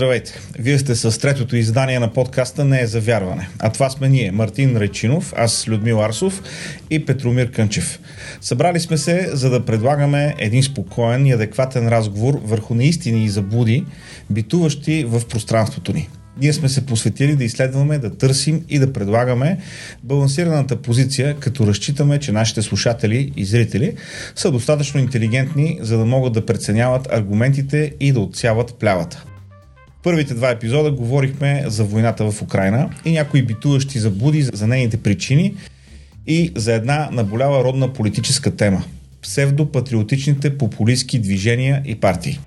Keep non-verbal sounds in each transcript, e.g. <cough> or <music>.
Здравейте! Вие сте с третото издание на подкаста Не е за вярване. А това сме ние, Мартин Речинов, аз Людмил Арсов и Петромир Кънчев. Събрали сме се, за да предлагаме един спокоен и адекватен разговор върху неистини и заблуди, битуващи в пространството ни. Ние сме се посветили да изследваме, да търсим и да предлагаме балансираната позиция, като разчитаме, че нашите слушатели и зрители са достатъчно интелигентни, за да могат да преценяват аргументите и да отсяват плявата първите два епизода говорихме за войната в Украина и някои битуващи заблуди за нейните причини и за една наболява родна политическа тема – псевдопатриотичните популистски движения и партии.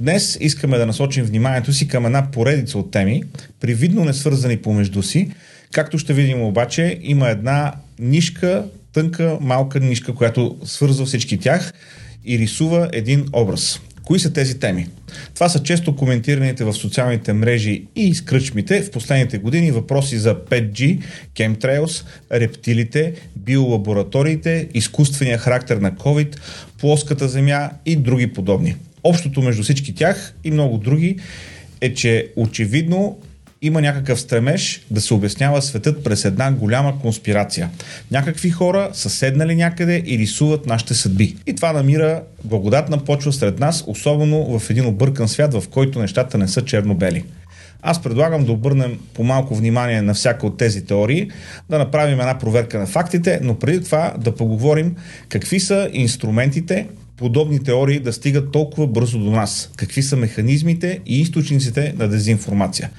Днес искаме да насочим вниманието си към една поредица от теми, привидно не свързани помежду си. Както ще видим обаче, има една нишка, тънка, малка нишка, която свързва всички тях и рисува един образ. Кои са тези теми? Това са често коментираните в социалните мрежи и изкръчмите в последните години въпроси за 5G, chemtrails, рептилите, биолабораториите, изкуствения характер на COVID, плоската земя и други подобни. Общото между всички тях и много други е, че очевидно има някакъв стремеж да се обяснява светът през една голяма конспирация. Някакви хора са седнали някъде и рисуват нашите съдби. И това намира благодатна почва сред нас, особено в един объркан свят, в който нещата не са черно-бели. Аз предлагам да обърнем по малко внимание на всяка от тези теории, да направим една проверка на фактите, но преди това да поговорим какви са инструментите, подобни теории да стигат толкова бързо до нас, какви са механизмите и източниците на дезинформация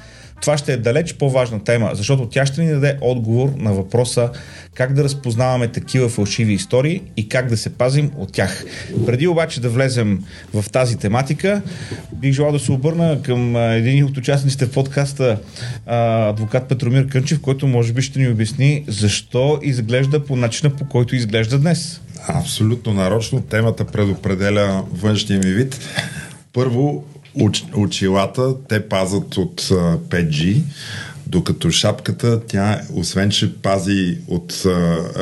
това ще е далеч по-важна тема, защото тя ще ни даде отговор на въпроса как да разпознаваме такива фалшиви истории и как да се пазим от тях. Преди обаче да влезем в тази тематика, бих желал да се обърна към един от участниците в подкаста, адвокат Петромир Кънчев, който може би ще ни обясни защо изглежда по начина по който изглежда днес. Абсолютно нарочно. Темата предопределя външния ми вид. Първо, очилата те пазат от 5G, докато шапката, тя, освен че пази от а,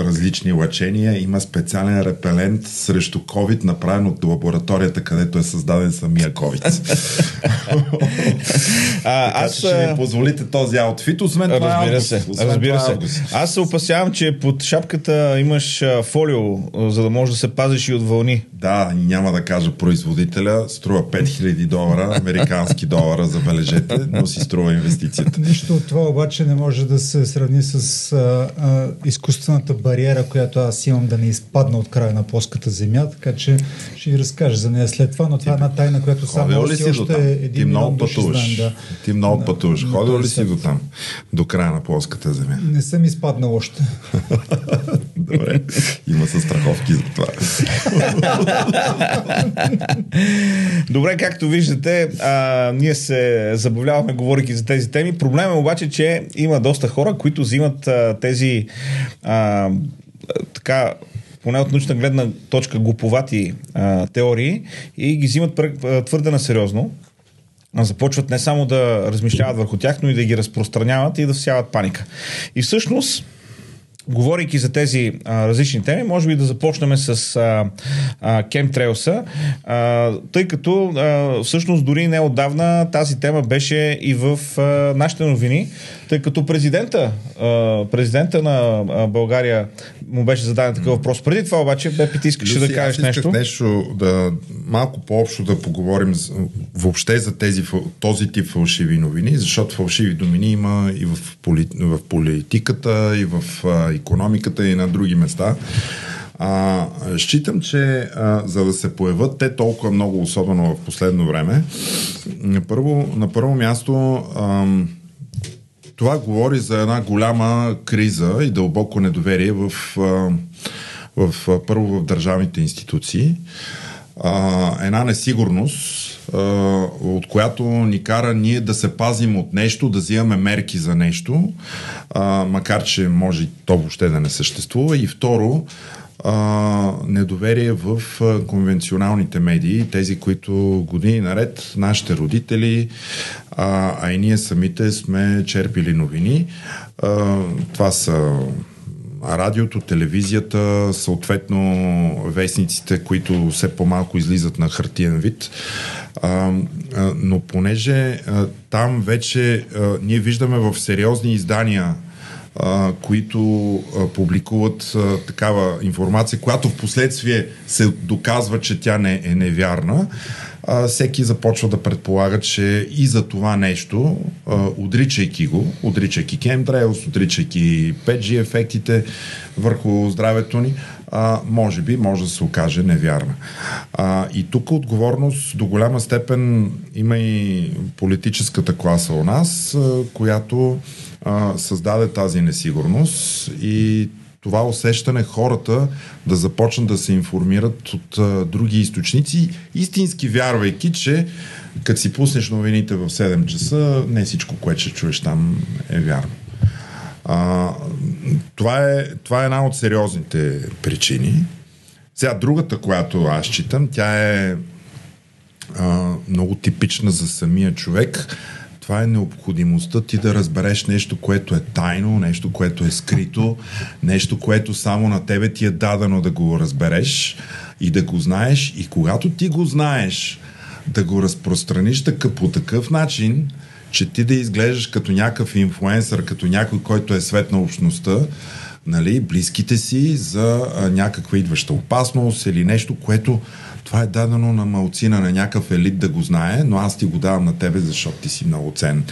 различни лъчения, има специален репелент срещу COVID, направен от лабораторията, където е създаден самия COVID. <laughs> а, аз ще ми позволите този аутфит, освен това разбира се, освен разбира това се. Август. Аз се опасявам, че под шапката имаш фолио, за да можеш да се пазиш и от вълни. Да, няма да кажа производителя, струва 5000 долара, американски долара, забележете, но си струва инвестицията. Нищо от това това обаче не може да се сравни с а, а, изкуствената бариера, която аз имам да не изпадна от края на плоската земя, така че ще ви разкажа за нея след това, но това е една тайна, която само още, още е един Ти много пътуваш. Знаем, да. Ти много пътуваш. Ходил ли си до там, до края на плоската земя? Не съм изпаднал още. <laughs> Добре, има се страховки за това. <laughs> Добре, както виждате, а, ние се забавляваме, говорики за тези теми. Проблема е обаче, че има доста хора, които взимат а, тези а, така поне от научна гледна точка глуповати а, теории и ги взимат твърде на сериозно. Започват не само да размишляват върху тях, но и да ги разпространяват и да всяват паника. И всъщност говорейки за тези а, различни теми, може би да започнем с а, а, Chemtrails, а, тъй като а, всъщност дори не отдавна тази тема беше и в а, нашите новини, тъй като президента, а, президента на а, България му беше зададен такъв въпрос. Преди това обаче, Бепи, ти искаш да кажеш нещо? нещо да, малко по-общо да поговорим въобще за тези, този тип фалшиви новини, защото фалшиви новини има и в, поли, в политиката, и в а, економиката, и на други места. А, считам, че а, за да се появят те толкова много, особено в последно време, на първо, на първо място а, това говори за една голяма криза и дълбоко недоверие в, в, в първо в държавните институции. Една несигурност, от която ни кара ние да се пазим от нещо, да взимаме мерки за нещо, макар че може то въобще да не съществува. И второ, а, недоверие в а, конвенционалните медии, тези, които години наред нашите родители, а, а и ние самите сме черпили новини. А, това са радиото, телевизията, съответно вестниците, които все по-малко излизат на хартиен вид. А, но понеже а, там вече а, ние виждаме в сериозни издания а, които а, публикуват а, такава информация, която в последствие се доказва, че тя не е невярна, а, всеки започва да предполага, че и за това нещо, а, отричайки го, отричайки chemtrails, отричайки 5G ефектите върху здравето ни, а, може би може да се окаже невярна. А, и тук отговорност до голяма степен има и политическата класа у нас, а, която създаде тази несигурност и това усещане хората да започнат да се информират от а, други източници, истински вярвайки, че като си пуснеш новините в 7 часа, не всичко, което ще чуеш там е вярно. А, това, е, това е една от сериозните причини. Сега другата, която аз читам, тя е а, много типична за самия човек това е необходимостта ти да разбереш нещо, което е тайно, нещо, което е скрито, нещо, което само на тебе ти е дадено да го разбереш и да го знаеш. И когато ти го знаеш, да го разпространиш така, по такъв начин, че ти да изглеждаш като някакъв инфлуенсър, като някой, който е свет на общността, нали, близките си за а, някаква идваща опасност или нещо, което това е дадено на малцина, на някакъв елит да го знае, но аз ти го давам на тебе, защото ти си много цен.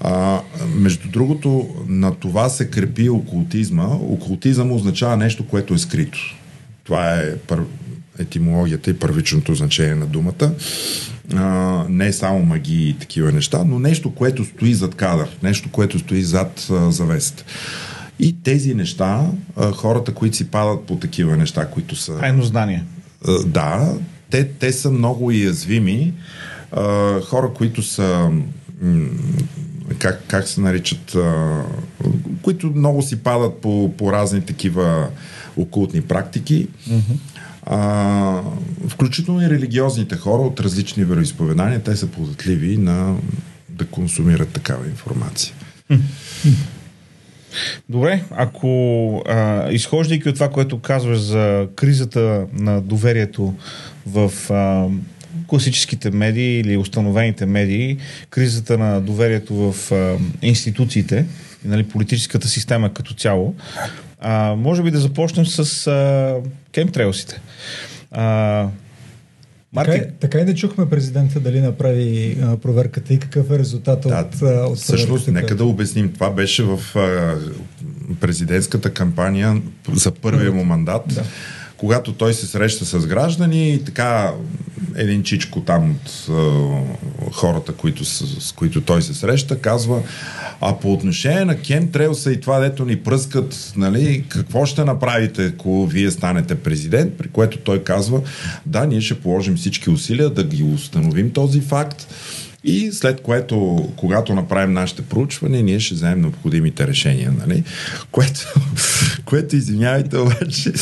А, между другото, на това се крепи окултизма. Окултизъм означава нещо, което е скрито. Това е пър... етимологията и първичното значение на думата. А, не само магии и такива неща, но нещо, което стои зад кадър, нещо, което стои зад завест. И тези неща, а, хората, които си падат по такива неща, които са... Тайно знание. Да, те, те са много уязвими. А, хора, които са как, как се наричат, а, които много си падат по, по разни такива окултни практики. Mm-hmm. А, включително и религиозните хора от различни вероисповедания, те са податливи на да консумират такава информация. Mm-hmm. Добре, ако а, изхождайки от това, което казваш за кризата на доверието в а, класическите медии или установените медии, кризата на доверието в а, институциите, нали, политическата система като цяло, а, може би да започнем с а, кемтрейлсите. А, Марти... Така, така и не чухме президента дали направи а, проверката и какъв е резултатът да, от, от Всъщност, нека да обясним. Това беше в а, президентската кампания за първия му мандат. Да когато той се среща с граждани и така един чичко там от а, хората, които, с, с които той се среща, казва а по отношение на Кен Трейлса и това, дето ни пръскат, нали, какво ще направите, ако вие станете президент, при което той казва, да, ние ще положим всички усилия да ги установим този факт, и след което, когато направим нашите проучвания, ние ще вземем необходимите решения. Нали? Което, <laughs> което, извинявайте, обаче,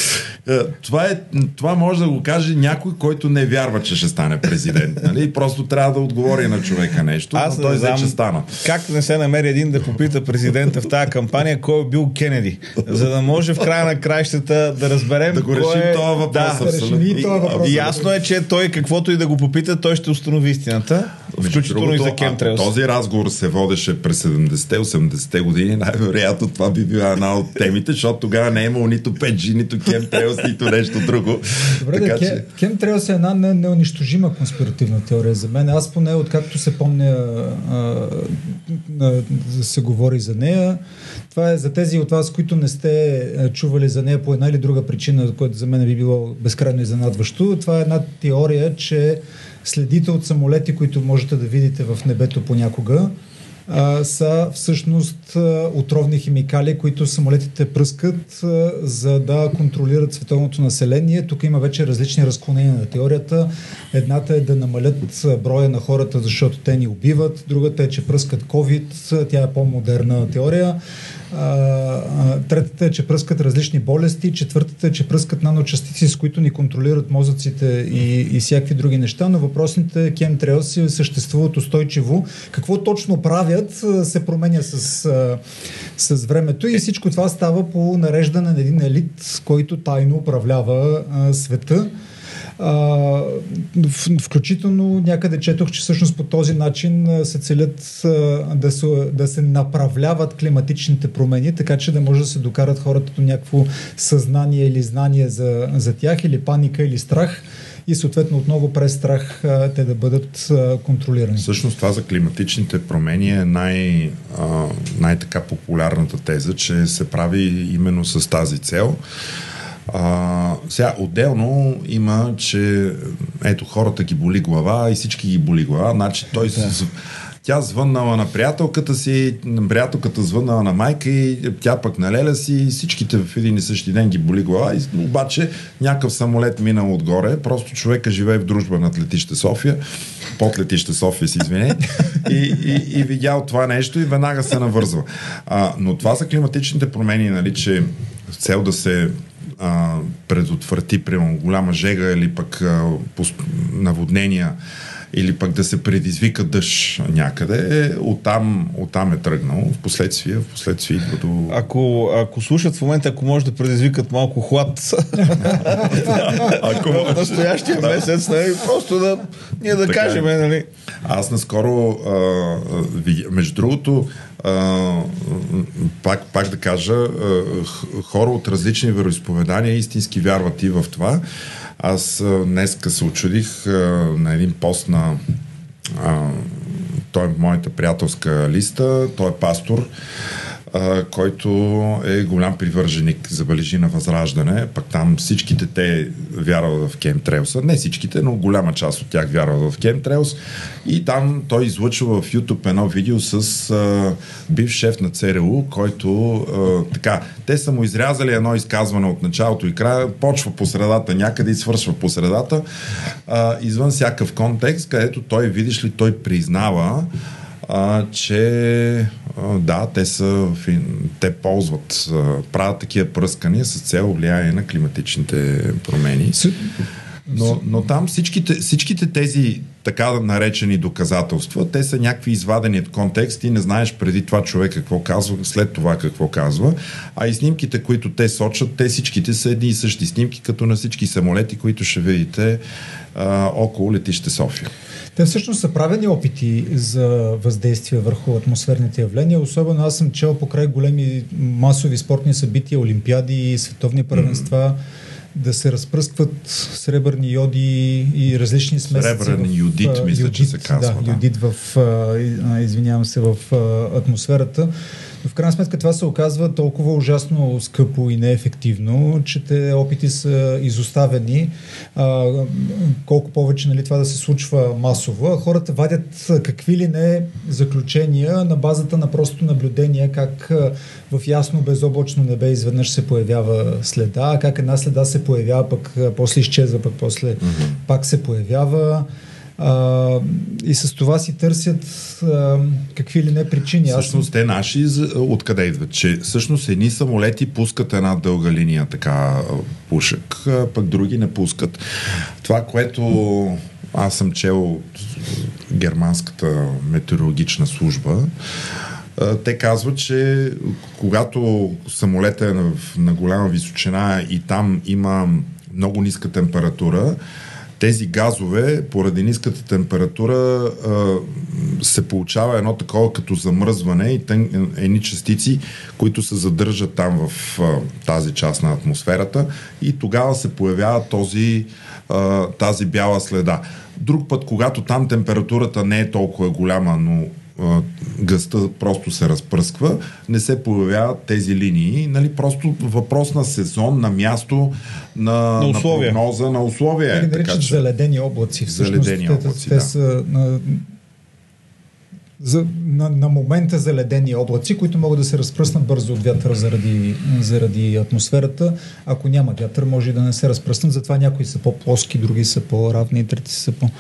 е, това, е, това може да го каже някой, който не вярва, че ще стане президент. Нали? Просто трябва да отговори на човека нещо, Аз но той знам ще стана. Как не се намери един да попита президента в тази кампания, кой е бил Кенеди, за да може в края на краищата да разберем да го решим е... това въпрос. Да, да решим и това въпрос. Ясно е, че той каквото и да го попита, той ще установи истината. Включително и за Кемтрейлс. Този разговор се водеше през 70-те, 80-те години, най-вероятно това би била една от темите, защото тогава не е имало нито 5G, нито Кемтрейлс, нито нещо друго. Добре, така, да, че... Кемтрейлс е една не, неунищожима конспиративна теория за мен. Аз поне, откакто се помня да се говори за нея, това е за тези от вас, които не сте чували за нея по една или друга причина, което за мен би било безкрайно изненадващо. Това е една теория, че следите от самолети, които можете да видите в небето понякога, а, са всъщност а, отровни химикали, които самолетите пръскат, а, за да контролират световното население. Тук има вече различни разклонения на теорията. Едната е да намалят броя на хората, защото те ни убиват. Другата е, че пръскат COVID. Тя е по-модерна теория. Третата е, че пръскат различни болести. Четвъртата е, че пръскат наночастици, с които ни контролират мозъците и, и всякакви други неща. Но въпросните хемтрейлси съществуват устойчиво. Какво точно правят знаят, се променя с, с времето и всичко това става по нареждане на един елит, който тайно управлява света. А, включително някъде четох, че всъщност по този начин се целят а, да, се, да се направляват климатичните промени, така че да може да се докарат хората до някакво съзнание или знание за, за тях, или паника, или страх и съответно отново през страх те да бъдат контролирани. Всъщност това за климатичните промени е най, най-така популярната теза, че се прави именно с тази цел. А, сега, отделно има, че ето хората ги боли глава и всички ги боли глава, значи той да. Тя звъннала на приятелката си, приятелката звъннала на майка и тя пък на леля си, всичките в един и същи ден ги боли глава, и, обаче някакъв самолет минал отгоре, просто човека живее в дружба над летище София, под летище София си извине, <laughs> и, и, и видял това нещо и веднага се навързва. А, но това са климатичните промени, нали, че в цел да се а, предотврати, примерно, голяма жега или пък а, наводнения или пък да се предизвика дъжд някъде, оттам, оттам е тръгнал. В последствие, в последствие идва до... Ако, ако слушат в момента, ако може да предизвикат малко хлад <laughs> ако... в настоящия месец, нали, просто да, ние да така е. кажем, е. нали. Аз наскоро, а, между другото, а, пак, пак да кажа, а, хора от различни вероисповедания истински вярват и в това. Аз днеска се очудих на един пост на а, той е моята приятелска листа, той е пастор а, който е голям привърженик, забележи на Възраждане, пък там всичките те вярват в Chemtrails. Не всичките, но голяма част от тях вярват в Chemtrails. И там той излъчва в YouTube едно видео с а, бив шеф на ЦРУ, който а, така, те са му изрязали едно изказване от началото и края, почва по средата някъде и свършва по средата, а, извън всякакъв контекст, където той, видиш ли, той признава, а, че да, те, са, те ползват, правят такива пръскания с цел влияние на климатичните промени. Но, но там всичките, всичките тези така наречени доказателства, те са някакви извадени от контекст и не знаеш преди това човек какво казва, след това какво казва. А и снимките, които те сочат, те всичките са едни и същи снимки, като на всички самолети, които ще видите а, около летище София. Те всъщност са правени опити за въздействие върху атмосферните явления. Особено аз съм чел покрай големи масови спортни събития, олимпиади и световни първенства. Mm-hmm да се разпръскват сребърни йоди и различни смеси. Сребърен юдит, мисля, юдит, че се казва. Да, да. юдит в, извинявам се, в атмосферата. Но в крайна сметка това се оказва толкова ужасно скъпо и неефективно, че те опити са изоставени. А, колко повече нали, това да се случва масово. Хората вадят какви ли не заключения на базата на просто наблюдение, как в ясно безоблачно небе изведнъж се появява следа, как една следа се появява, пък после изчезва, пък после mm-hmm. пак се появява. А, и с това си търсят а, какви ли не причини. Всъщност те наши откъде идват? Че всъщност едни самолети пускат една дълга линия така пушек, пък други не пускат. Това, което аз съм чел от германската метеорологична служба, те казват, че когато самолета е на, на голяма височина и там има много ниска температура, тези газове, поради ниската температура, се получава едно такова като замръзване и тън, едни частици, които се задържат там в тази част на атмосферата и тогава се появява този, тази бяла следа. Друг път, когато там температурата не е толкова голяма, но гъста просто се разпръсква, не се появяват тези линии. Нали, просто въпрос на сезон, на място, на, на, на прогноза, на условия. Те наричат че... заледени облаци. Всъщност, заледени облаци, те, да. те са на, за, на, на момента заледени облаци, които могат да се разпръснат бързо от вятъра заради, заради атмосферата. Ако няма вятър, може и да не се разпръснат. Затова някои са по-плоски, други са по-равни, трети са по...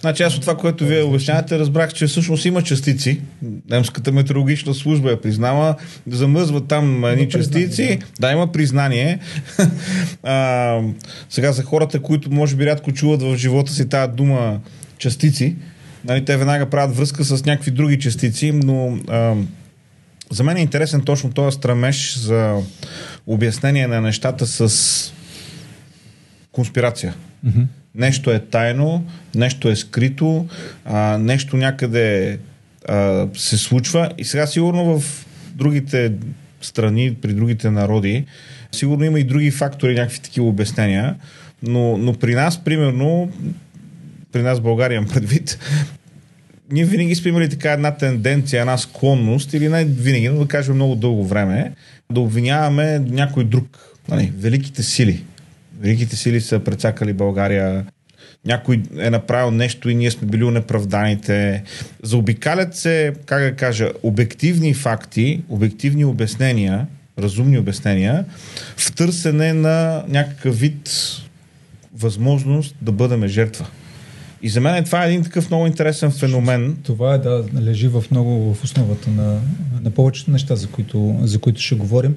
Значи аз от това, което вие обяснявате, разбрах, че всъщност има частици. Немската метеорологична служба я признава. Замръзват там едни частици. Да, има признание. <laughs> а, сега за хората, които може би рядко чуват в живота си тази дума частици, Нали, те веднага правят връзка с някакви други частици, но а, за мен е интересен точно този стремеж за обяснение на нещата с конспирация. Mm-hmm. Нещо е тайно, нещо е скрито, а, нещо някъде а, се случва и сега сигурно в другите страни, при другите народи, сигурно има и други фактори, някакви такива обяснения, но, но при нас, примерно, при нас България предвид, ние винаги сме имали така една тенденция, една склонност, или не винаги, но да кажем много дълго време, да обвиняваме някой друг, нали, великите сили. Великите сили са прецакали България, някой е направил нещо и ние сме били унеправданите. Заобикалят се, как да кажа, обективни факти, обективни обяснения, разумни обяснения, в търсене на някакъв вид възможност да бъдем жертва. И за мен това е един такъв много интересен феномен. Това е да лежи в много в основата на, на повечето неща, за които, за които ще говорим.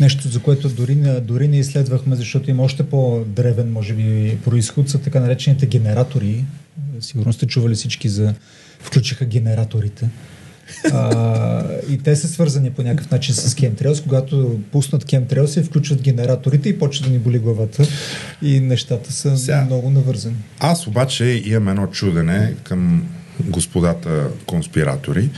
Нещо, за което дори, дори не изследвахме, защото има още по-древен, може би, происход, са така наречените генератори. Сигурно сте чували всички за... Включиха генераторите. А, и те са свързани по някакъв начин с Chemtrails. Когато пуснат Chemtrails, се включват генераторите и почва да ни боли главата. И нещата са Сега, много навързани. Аз обаче имам едно чудене към господата конспиратори.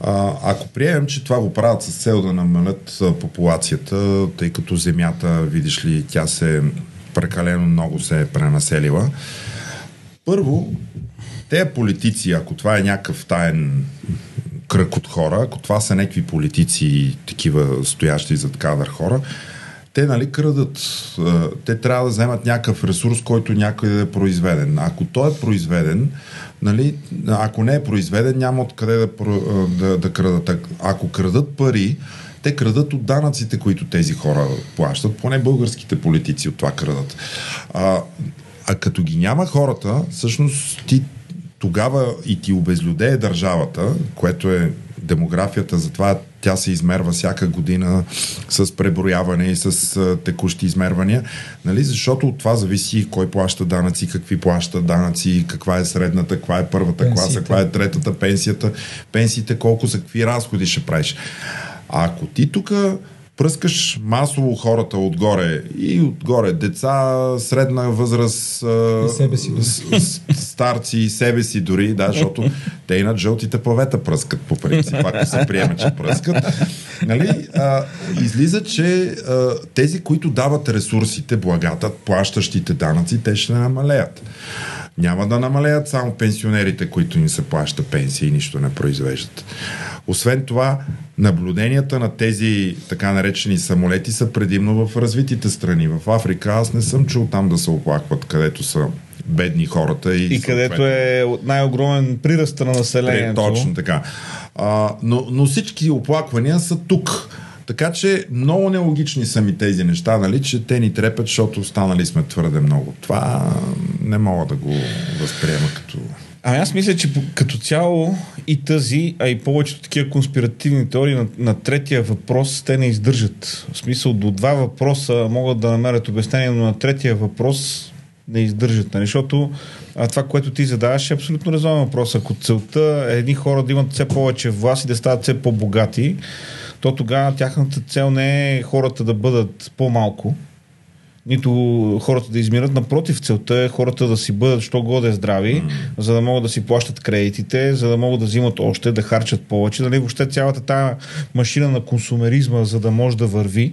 А, ако приемем, че това го правят с цел да намалят популацията, тъй като земята, видиш ли, тя се прекалено много се е пренаселила. Първо, те политици, ако това е някакъв таен кръг от хора, ако това са някакви политици, такива стоящи зад кадър хора, те нали крадат. Те трябва да вземат някакъв ресурс, който някъде е произведен. Ако той е произведен, нали, ако не е произведен, няма откъде да, да, да крадат. Ако крадат пари, те крадат от данъците, които тези хора плащат. Поне българските политици от това крадат. А, а като ги няма хората, всъщност ти тогава и ти обезлюдее държавата, което е демографията, затова тя се измерва всяка година с преброяване и с а, текущи измервания, нали? защото от това зависи кой плаща данъци, какви плаща данъци, каква е средната, каква е първата Пенсиите. класа, каква е третата пенсията, пенсиите колко са, какви разходи ще правиш. А ако ти тук пръскаш масово хората отгоре и отгоре деца, средна възраст, и себе си, с, с, старци и себе си дори, да, защото те и над жълтите павета пръскат по принцип, ако се приеме, че пръскат. Нали? А, излиза, че а, тези, които дават ресурсите, благата, плащащите данъци, те ще намалеят. Няма да намалеят само пенсионерите, които им се плаща пенсия и нищо не произвеждат. Освен това, наблюденията на тези така наречени самолети са предимно в развитите страни. В Африка аз не съм чул там да се оплакват, където са бедни хората. И, и където е най-огромен приръст на населението. Точно така. А, но, но всички оплаквания са тук. Така че много нелогични са ми тези неща, нали, че те ни трепят, защото останали сме твърде много. Това не мога да го възприема като... Ами аз мисля, че като цяло и тази, а и повечето такива конспиративни теории на, на третия въпрос те не издържат. В смисъл до два въпроса могат да намерят обяснение, но на третия въпрос не издържат. Нали? Защото а, това, което ти задаваш е абсолютно резонен въпрос. Ако целта е едни хора да имат все повече власт и да стават все по-богати, то тогава тяхната цел не е хората да бъдат по-малко, нито хората да измират. Напротив, целта е хората да си бъдат, що годе здрави, mm. за да могат да си плащат кредитите, за да могат да взимат още, да харчат повече. Нали? Въобще цялата тази машина на консумеризма, за да може да върви,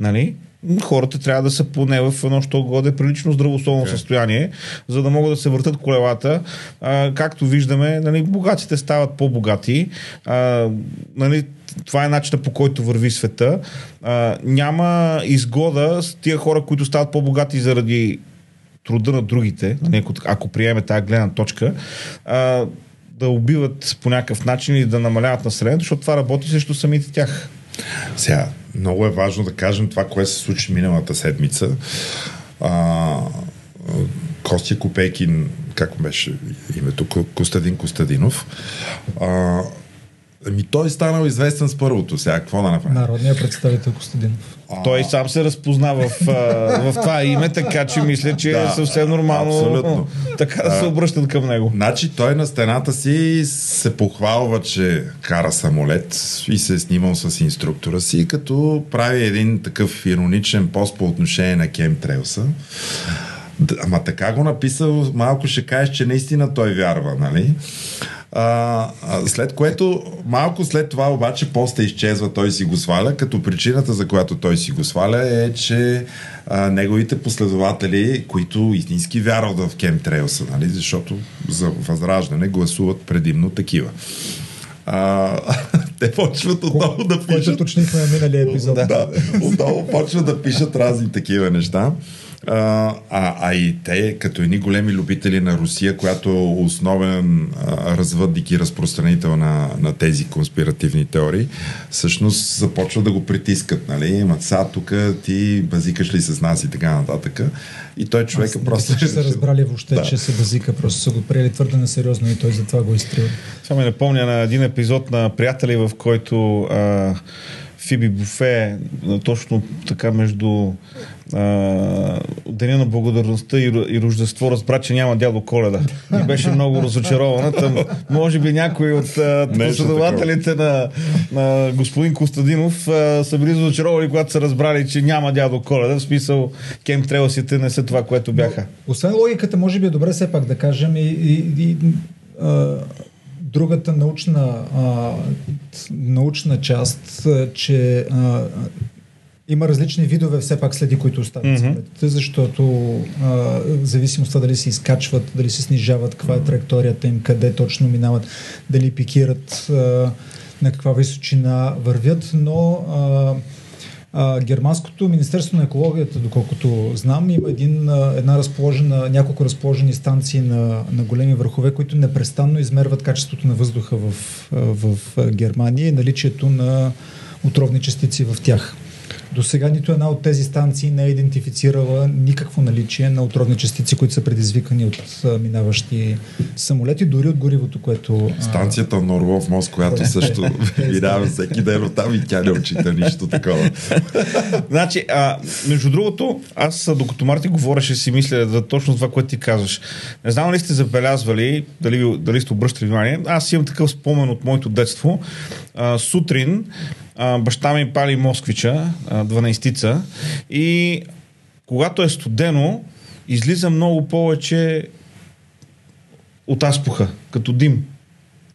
нали? Хората трябва да са поне в едно, що годе прилично здравословно okay. състояние, за да могат да се въртат колелата. А, както виждаме, нали, богатите стават по-богати. А, нали, това е начинът по който върви света. А, няма изгода с тия хора, които стават по-богати заради труда на другите, нали, ако приеме тази гледна точка, а, да убиват по някакъв начин и да намаляват населението, защото това работи срещу самите тях. Сега, много е важно да кажем това, което се случи миналата седмица. А, Костя Копейкин, как беше името, Костадин Костадинов, а, Ами той е станал известен с първото. Сега какво да направи? Народният представител Костадинов. Той сам се разпозна в, в това име, така че мисля, че Да, е съвсем нормално абсолютно. така да се обръщат към него. Значи той на стената си се похвалва, че кара самолет и се е снимал с инструктора си, като прави един такъв ироничен пост по отношение на Кемтрейлса. Ама така го написал, малко ще кажеш, че наистина той вярва, нали? А, след което, малко след това обаче поста изчезва, той си го сваля, като причината за която той си го сваля е, че а, неговите последователи, които истински вярват в Кемтрейлса, нали? защото за възраждане гласуват предимно такива. А, <laughs> те почват отново да пишат уточнихме на миналия епизод. да, отново почва да пишат разни такива неща. А, а, и те, като едни големи любители на Русия, която е основен а, развъдник и разпространител на, на тези конспиративни теории, всъщност започва да го притискат, нали? Ма тук ти базикаш ли с нас и така нататък. И той човека Аз просто... че са разбрали въобще, Да. че се базика, просто са го приели твърде несериозно и той затова го изтрил. Само ми напомня на един епизод на Приятели, в който а, Фиби Буфе точно така между а, Деня на благодарността и, и Рождество разбра, че няма дядо Коледа. И беше много разочарована. Там, може би някои от последователите на, на господин Костадинов а, са били разочаровани, когато са разбрали, че няма дядо Коледа. В смисъл, кемтрейлсите не са това, което бяха. Освен логиката, може би е добре все пак да кажем и, и, и а, другата научна, а, научна част, че а, има различни видове все пак следи, които оставят Мгм. mm-hmm. самолетите, защото а, в зависимост дали се изкачват, дали се снижават, каква е траекторията им, къде точно минават, дали пикират, а, на каква височина вървят, но а, а, германското Министерство на екологията, доколкото знам, има един, една разположена, няколко разположени станции на, на големи върхове, които непрестанно измерват качеството на въздуха в, в Германия и наличието на отровни частици в тях. До сега нито една от тези станции не е идентифицирала никакво наличие на отровни частици, които са предизвикани от а, минаващи самолети, дори от горивото, което... а, Станцията на Орлов мост, която също <laughs> минава всеки ден от там и тя не отчита нищо такова. <laughs> Значи, а, между другото, аз докато Марти говореше си мисля за точно това, което ти казваш. Не знам ли сте забелязвали, дали, дали сте обръщали внимание, аз имам такъв спомен от моето детство. А, сутрин баща ми пали Москвича, а, 12-ца, и когато е студено, излиза много повече от аспуха, като дим,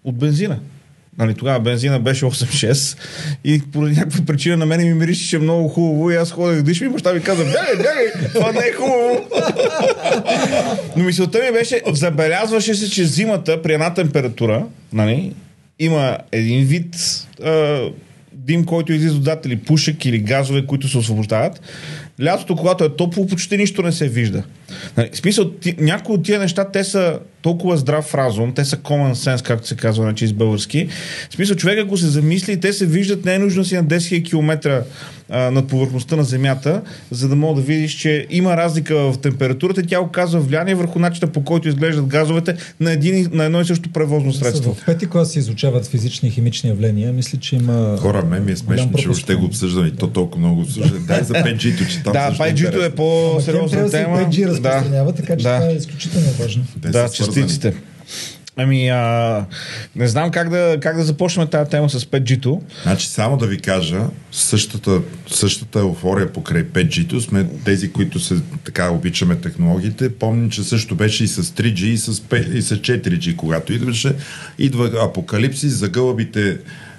от бензина. Нали, тогава бензина беше 8-6 и поради някаква причина на мен ми миришеше много хубаво и аз ходех дишам и баща ми каза, бягай, бягай, това не е хубаво. Но мисълта ми беше, забелязваше се, че зимата при една температура, нали, има един вид а, дим, който излиза от или пушек или газове, които се освобождават. Лятото, когато е топло, почти нищо не се вижда. Нали, в смисъл, ти, някои от тия неща, те са толкова здрав разум, те са common sense, както се казва на чист български. В смисъл, човек ако се замисли, те се виждат, не е нужно си на 10 000 км а, над повърхността на Земята, за да мога да видиш, че има разлика в температурата. Тя оказва влияние върху начина по който изглеждат газовете на, един, и- на едно и също превозно средство. В пети клас се изучават физични и химични явления. Мисля, че има... Хора, мен ми е смешно, че въобще го обсъждам и то толкова много обсъждам. Дай за 5G-то, че там Да, също 5G-то е Ама по-сериозна тема. и 5G Да. разпространява, така че Да. това е изключително важно. Те да. Частиците. Ами, а, не знам как да, как да започнем тази тема с 5G-то. Значи само да ви кажа, същата, същата еуфория покрай 5G-то сме тези, които се, така обичаме технологиите. Помним, че също беше и с 3G и с, 5, и с 4G, когато идваше. Идва апокалипсис за гълъбите.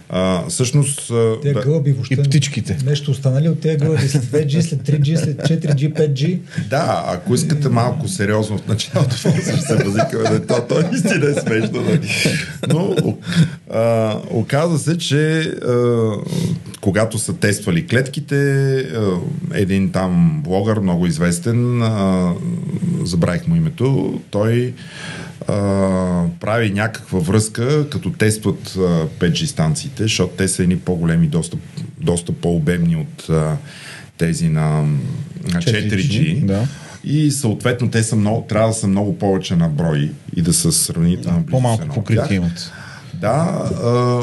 А, всъщност... Те да, гълъби въобще... И птичките. Нещо останали от тези гълъби след 2G, след 3G, след 4G, 5G. Да, ако искате малко сериозно в началото, ще се възикаме да то, то наистина е смешно. нали? Но а, оказа се, че а, когато са тествали клетките, а, един там блогър, много известен, а, забравих му името, той а, прави някаква връзка, като тестват а, 5G станциите, защото те са едни по-големи, доста, доста по-обемни от а, тези на, на 4G. 4G, да. И съответно те са много, трябва да са много повече на брой и да са сравнително с По-малко покритие имат. Да, а,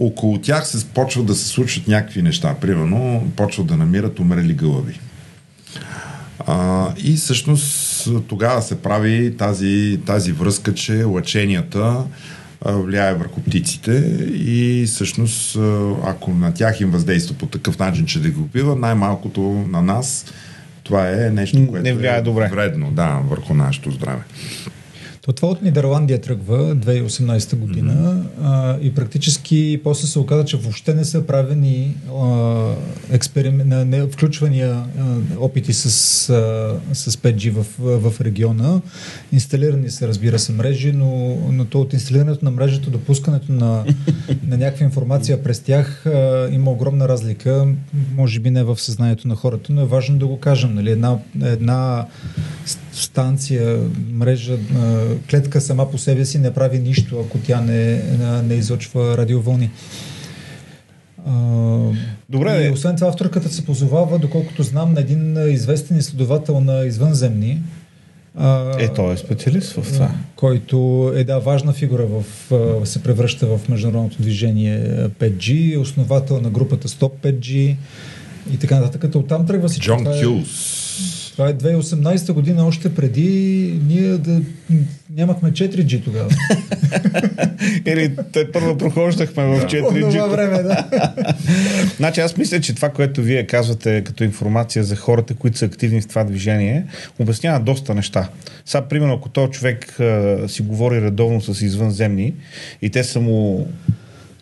около тях се почват да се случват някакви неща. Примерно, почват да намират умрели гълъби. А, и всъщност тогава се прави тази, тази връзка, че лъченията влияе върху птиците и всъщност ако на тях им въздейства по такъв начин, че да ги убива, най-малкото на нас това е нещо, което Не влияе е добре. вредно да, върху нашето здраве. То това от Нидерландия тръгва 2018 година mm-hmm. а, и практически после се оказа, че въобще не са правени а, експерим... не, включвания а, опити с, а, с 5G в, в региона. Инсталирани са, разбира се, мрежи, но, но то от инсталирането на мрежата до пускането на, на някаква информация през тях а, има огромна разлика. Може би не в съзнанието на хората, но е важно да го кажем. Нали? Една, една станция, мрежа, клетка сама по себе си не прави нищо, ако тя не, не излъчва радиовълни. Добре. И освен това, авторката се позовава, доколкото знам, на един известен изследовател на извънземни. Е, той е специалист в това. Който е да, важна фигура в, се превръща в международното движение 5G, основател на групата Stop 5G и така нататък. Оттам тръгва всичко. Джон Кюлс това е 2018 година, още преди ние да нямахме 4G тогава. <laughs> Или те първо прохождахме в 4G. Това време, да. <laughs> значи аз мисля, че това, което вие казвате като информация за хората, които са активни в това движение, обяснява доста неща. Сега, примерно, ако този човек а, си говори редовно с извънземни и те са му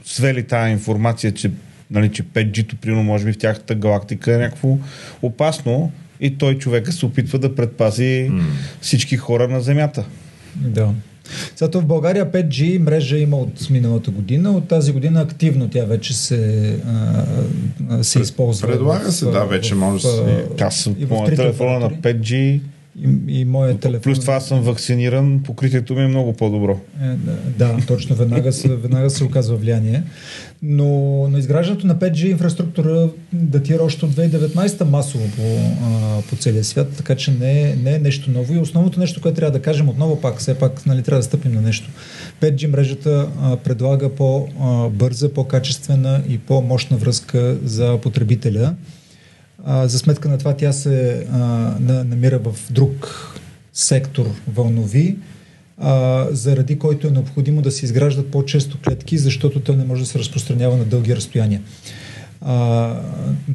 свели тази информация, че нали, че 5G-то, примерно, може би в тяхната галактика е някакво опасно, и той човека се опитва да предпази mm. всички хора на Земята. Да. Зато в България 5G мрежа има от миналата година. От тази година активно тя вече се, а, се използва. Предлага се, в, да, вече в, може да се. Аз съм по телефона на 5G. И, и моя телефон. Плюс това съм вакциниран, покритието ми е много по-добро. Е, да, да, точно, веднага се, веднага се оказва влияние. Но, но изграждането на 5G инфраструктура датира още от 2019 масово по, а, по целия свят, така че не, не е нещо ново. И основното нещо, което трябва да кажем отново пак, все пак нали, трябва да стъпим на нещо. 5G мрежата а, предлага по-бърза, по-качествена и по-мощна връзка за потребителя. А, за сметка на това тя се а, на, намира в друг сектор вълнови, а, заради който е необходимо да се изграждат по-често клетки, защото той не може да се разпространява на дълги разстояния. А,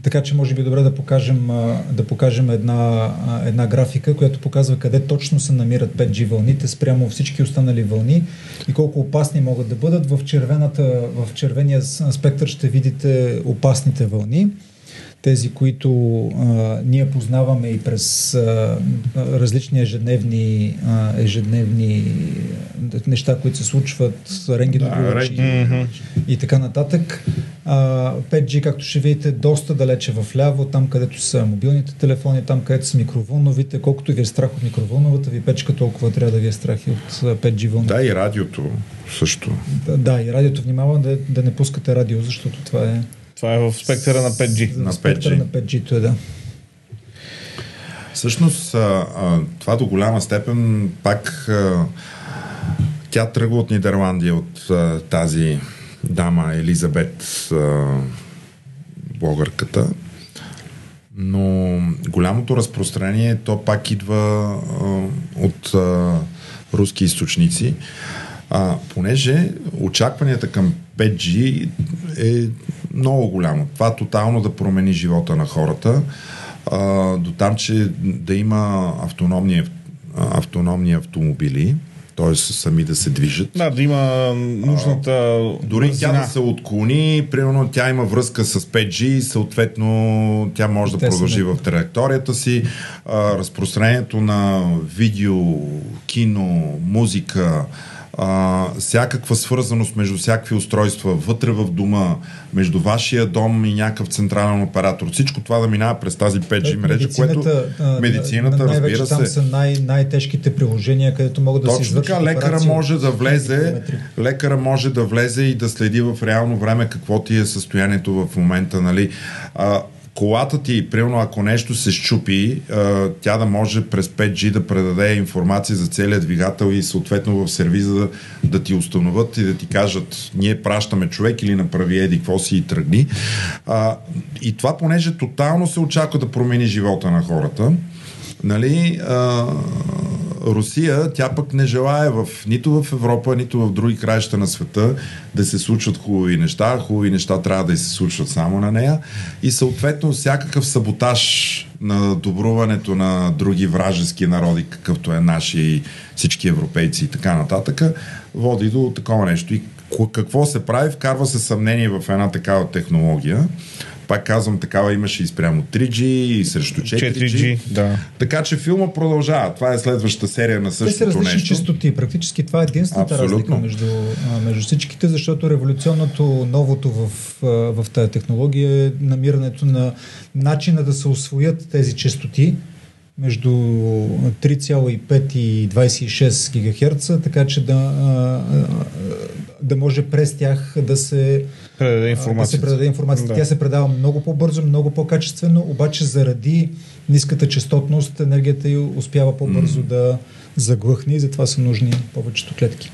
така че може би добре да покажем, да покажем една, една графика, която показва къде точно се намират 5G вълните спрямо всички останали вълни и колко опасни могат да бъдат. В, червената, в червения спектър ще видите опасните вълни тези, които а, ние познаваме и през а, различни ежедневни, а, ежедневни неща, които се случват, рентгенови да, и, и така нататък. А, 5G, както ще видите, доста далече в ляво, там където са мобилните телефони, там където са микровълновите. Колкото ви е страх от микровълновата ви печка, толкова трябва да ви е страх и от 5G вълната. Да, и радиото също. Да, да и радиото внимава да, да не пускате радио, защото това е това е в спектъра на 5G. На спектъра на 5G, да. Всъщност, това до голяма степен пак тя тръгва от Нидерландия, от тази дама Елизабет, блогърката. Но голямото разпространение то пак идва от руски източници. А, понеже очакванията към 5G е много голямо. Това тотално да промени живота на хората, а, до там, че да има автономни, автономни автомобили, т.е. сами да се движат. Да, да има нужната. А, дори бързина. тя да се отклони, примерно тя има връзка с 5G, съответно тя може да продължи в траекторията си. А, разпространението на видео, кино, музика, а, всякаква свързаност между всякакви устройства вътре в дома, между вашия дом и някакъв централен оператор. Всичко това да минава през тази 5G мрежа, което медицината, разбира се. Там са най- най-тежките приложения, където могат да Точно се извършат така, лекара може да влезе, лекара може да влезе и да следи в реално време какво ти е състоянието в момента, нали. А, колата ти, примерно ако нещо се щупи, тя да може през 5G да предаде информация за целият двигател и съответно в сервиза да, да ти установят и да ти кажат ние пращаме човек или направи еди какво си и тръгни. И това понеже тотално се очаква да промени живота на хората, нали, а, Русия, тя пък не желая в, нито в Европа, нито в други краища на света да се случват хубави неща. Хубави неща трябва да се случват само на нея. И съответно всякакъв саботаж на добруването на други вражески народи, какъвто е наши и всички европейци и така нататък, води до такова нещо. И какво се прави? Вкарва се съмнение в една такава технология пак казвам, такава имаше и спрямо 3G и срещу 4G. 4G да. Така че филма продължава. Това е следващата серия на същото нещо. Те са различни нещо. частоти. Практически това е единствената Абсолютно. разлика между, между всичките, защото революционното, новото в, в тази технология е намирането на начина да се освоят тези частоти между 3,5 и 26 ГГц, така че да, да може през тях да се предаде информация. Да се предаде информация. Да. Тя се предава много по-бързо, много по-качествено, обаче заради ниската частотност енергията й успява по-бързо mm. да заглъхне и затова са нужни повечето клетки.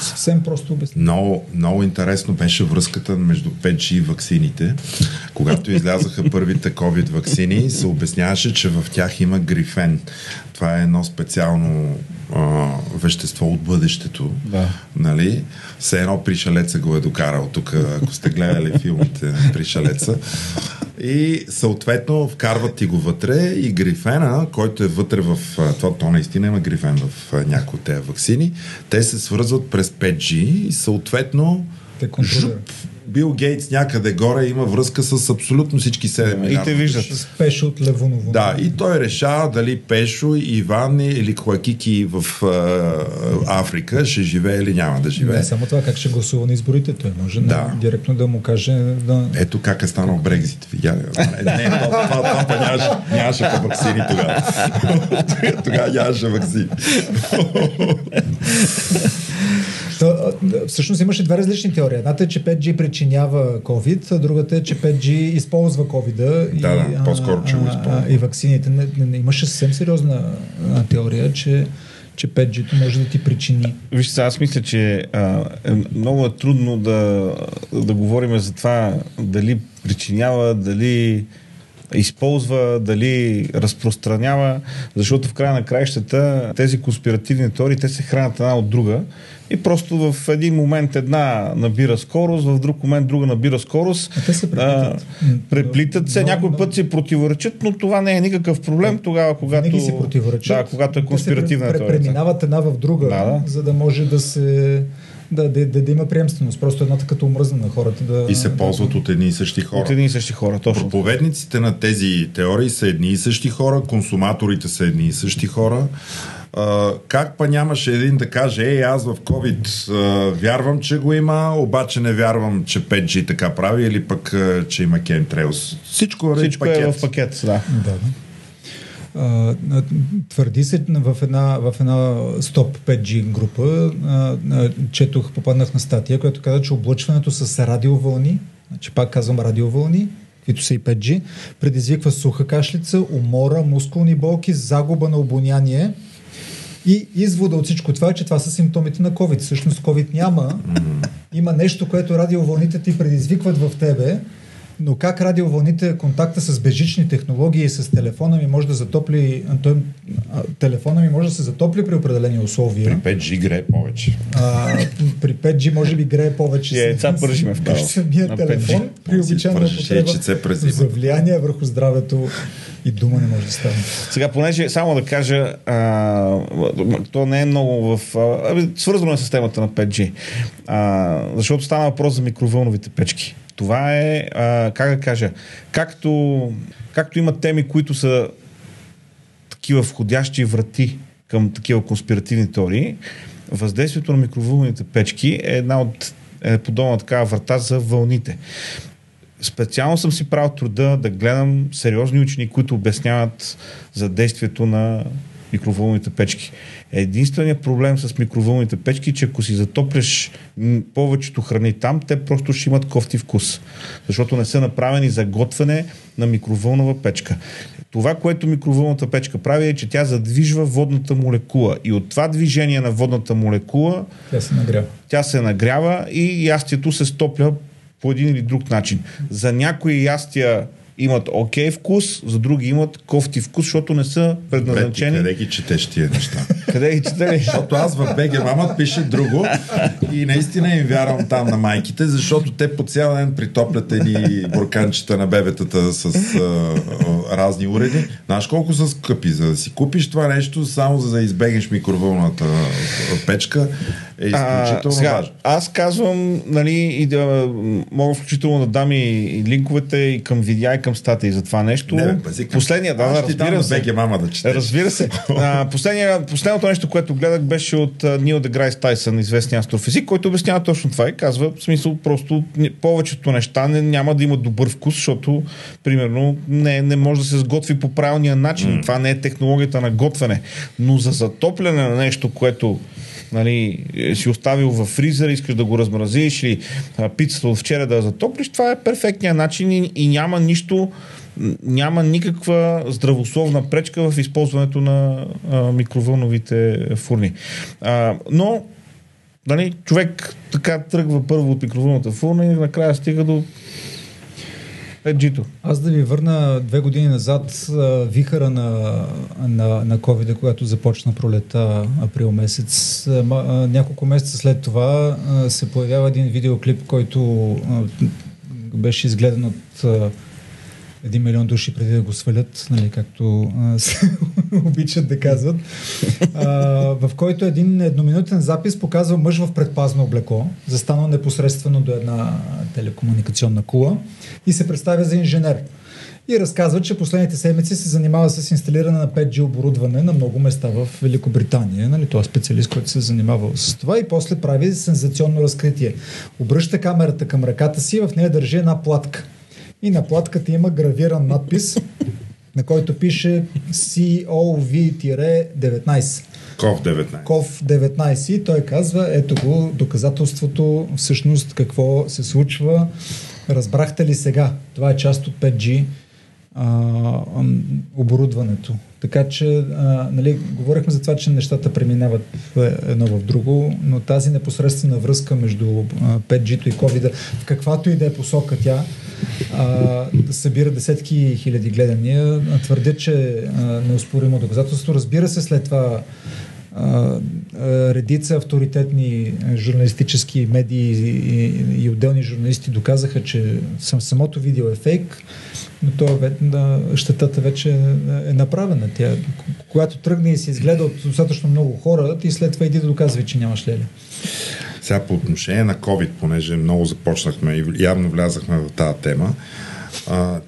Съвсем просто обяснение. Много, много интересно беше връзката между 5G и ваксините. Когато излязаха първите COVID вакцини, се обясняваше, че в тях има грифен. Това е едно специално а, вещество от бъдещето. Да. Нали? Все едно пришалеца го е докарал тук, ако сте гледали филмите на пришалеца. И съответно вкарват ти го вътре и грифена, който е вътре в... Това то наистина има грифен в някои от тези вакцини. Те се свързват през 5G и съответно те контролират. Бил Гейтс някъде горе има връзка с абсолютно всички 7 милиарда. И те виждат. С Пешо от Левоново. Да, и той решава дали Пешо, Иван или Хуакики в а, Африка ще живее или няма да живее. Не само това, как ще гласува на изборите. Той може да. Не, директно да му каже да... Ето как е станал Брекзит. Видя Не, не, това, това, това нямаше, нямаше вакцини тогава. <laughs> тогава нямаше вакцини. <laughs> То, всъщност имаше две различни теории. Едната е, че 5G причинява COVID, а другата е, че 5G използва COVID. Да, и, да, по-скоро, че го използва. И вакцините. Не, не, имаше съвсем сериозна теория, че че 5G може да ти причини. Вижте, аз мисля, че а, е, много е трудно да, да говорим за това дали причинява, дали използва, дали разпространява, защото в края на краищата тези конспиративни теории, те се хранят една от друга и просто в един момент една набира скорост, в друг момент друга набира скорост. А те се преплитат. А, преплитат се, някой път се противоречат, но това не е никакъв проблем тогава, когато... Винаги се противоречат. Да, когато е конспиративна теория. Преминават една в друга, да, да. за да може да се да, да, да, да има приемственост. Просто едната като омръзна на хората. Да, и се ползват от едни и същи хора. От едни и същи хора, точно. Проповедниците на тези теории са едни и същи хора, консуматорите са едни и същи хора. Uh, как па нямаше един да каже, ей, аз в COVID uh, вярвам, че го има, обаче не вярвам, че 5G така прави или пък, uh, че има chemtrails. Всичко, Всичко е пакет. е в пакет, да. да. Uh, твърди се в една, в една стоп 5G група, uh, четох, попаднах на статия, която каза, че облъчването с радиовълни, значи пак казвам радиовълни, които са и 5G, предизвиква суха кашлица, умора, мускулни болки, загуба на обоняние, и извода от всичко това е, че това са симптомите на COVID. Всъщност COVID няма. Има нещо, което радиовълните ти предизвикват в тебе, но как радиовълните, контакта с бежични технологии, с телефона ми може да затопли, той, телефона ми може да се затопли при определени условия. При 5G грее повече. А, при 5G може би грее повече. И яйца пържиме в Самия телефон при обичайна употреба за влияние върху здравето и дума не може да стане. Сега, понеже само да кажа, а, то не е много в... А, свързано е с темата на 5G. А, защото стана въпрос за микровълновите печки. Това е, а, как да кажа, както, както има теми, които са такива входящи врати към такива конспиративни теории, въздействието на микровълновите печки е една от е подобна такава врата за вълните. Специално съм си правил труда да гледам сериозни учени, които обясняват за действието на микровълновите печки. Единственият проблем с микровълновите печки е, че ако си затопляш повечето храни там, те просто ще имат кофти вкус. Защото не са направени за готвене на микровълнова печка. Това, което микровълновата печка прави е, че тя задвижва водната молекула. И от това движение на водната молекула Тя се нагрява. тя се нагрява и ястието се стопля по един или друг начин. За някои ястия имат окей вкус, за други имат кофти вкус, защото не са Бе, ти предназначени. къде ги четеш тия неща? <laughs> Къде ги чете ли? Защото аз в БГ Мамът пише друго и наистина им вярвам там на майките, защото те по цял ден притоплят едни бурканчета на бебетата с а, а, разни уреди. Знаеш колко са скъпи? За да си купиш това нещо, само за да избегнеш микровълната а, печка, е изключително сега, важно. Аз казвам, нали, и да мога включително да дам и, и линковете и към видеа, и към статии за това нещо. Не, бе, пази, към- Последния, да, да, разбира се. БГ Мама да четеш. Разбира се. А, последния, последното нещо, което гледах, беше от Нил Деграйс Тайсън, известния астрофизик, който обяснява точно това и казва, в смисъл, просто повечето неща не, няма да имат добър вкус, защото, примерно, не, не може да се сготви по правилния начин. Mm. Това не е технологията на готвене. Но за затопляне на нещо, което нали, си оставил във фризер, искаш да го размразиш или а, пицата от вчера да я затоплиш, това е перфектният начин и, и няма нищо, няма никаква здравословна пречка в използването на а, микровълновите фурни. А, но нали, човек така тръгва първо от микровълната фурна и накрая стига до 5G-то. Аз да ви върна две години назад вихара на, на, на COVID, когато започна пролета април месец. Няколко месеца след това се появява един видеоклип, който беше изгледан от един милион души преди да го свалят, нали, както а, се <laughs> обичат да казват, а, в който един едноминутен запис показва мъж в предпазно облекло, застанал непосредствено до една телекомуникационна кула и се представя за инженер. И разказва, че последните седмици се занимава с инсталиране на 5G оборудване на много места в Великобритания. Нали? Той е специалист, който се е занимавал с това и после прави сензационно разкритие. Обръща камерата към ръката си, в нея държи една платка. И на платката има гравиран надпис, на който пише COV-19. Ков 19. КОВ 19 и той казва, ето го доказателството всъщност какво се случва. Разбрахте ли сега? Това е част от 5G а, оборудването. Така че, а, нали, говорихме за това, че нещата преминават едно в друго, но тази непосредствена връзка между а, 5G-то и COVID, в каквато и да е посока тя, а, събира десетки хиляди гледания, твърдя, че а, неоспоримо доказателство. Разбира се, след това редица авторитетни журналистически медии и, и, и отделни журналисти доказаха, че сам, самото видео е фейк, но това на, щетата вече е направена. Тя, когато тръгне и се изгледа от достатъчно много хора, ти след това иди да доказвай, че нямаш леля. Сега по отношение на COVID, понеже много започнахме и явно влязахме в тази тема,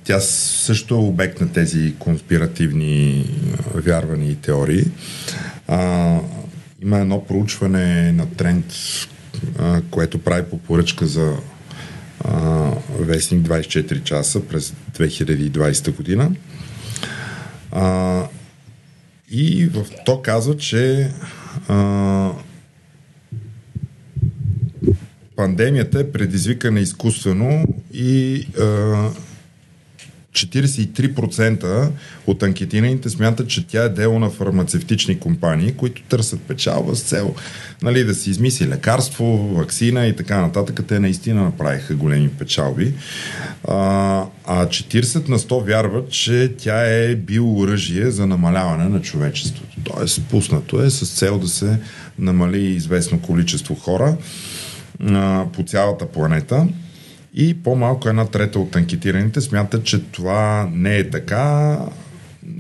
тя също е обект на тези конспиративни вярвания и теории. Има едно проучване на тренд, което прави по поръчка за а, Вестник 24 часа през 2020 година. А, и в то казва, че а, пандемията е предизвикана изкуствено и а, 43% от анкетираните смятат, че тя е дело на фармацевтични компании, които търсят печалба с цел нали, да си измисли лекарство, вакцина и така нататък. Те наистина направиха големи печалби. А, а 40 на 100 вярват, че тя е биооръжие за намаляване на човечеството. Тоест, пуснато е с цел да се намали известно количество хора а, по цялата планета и по-малко една трета от анкетираните смятат, че това не е така.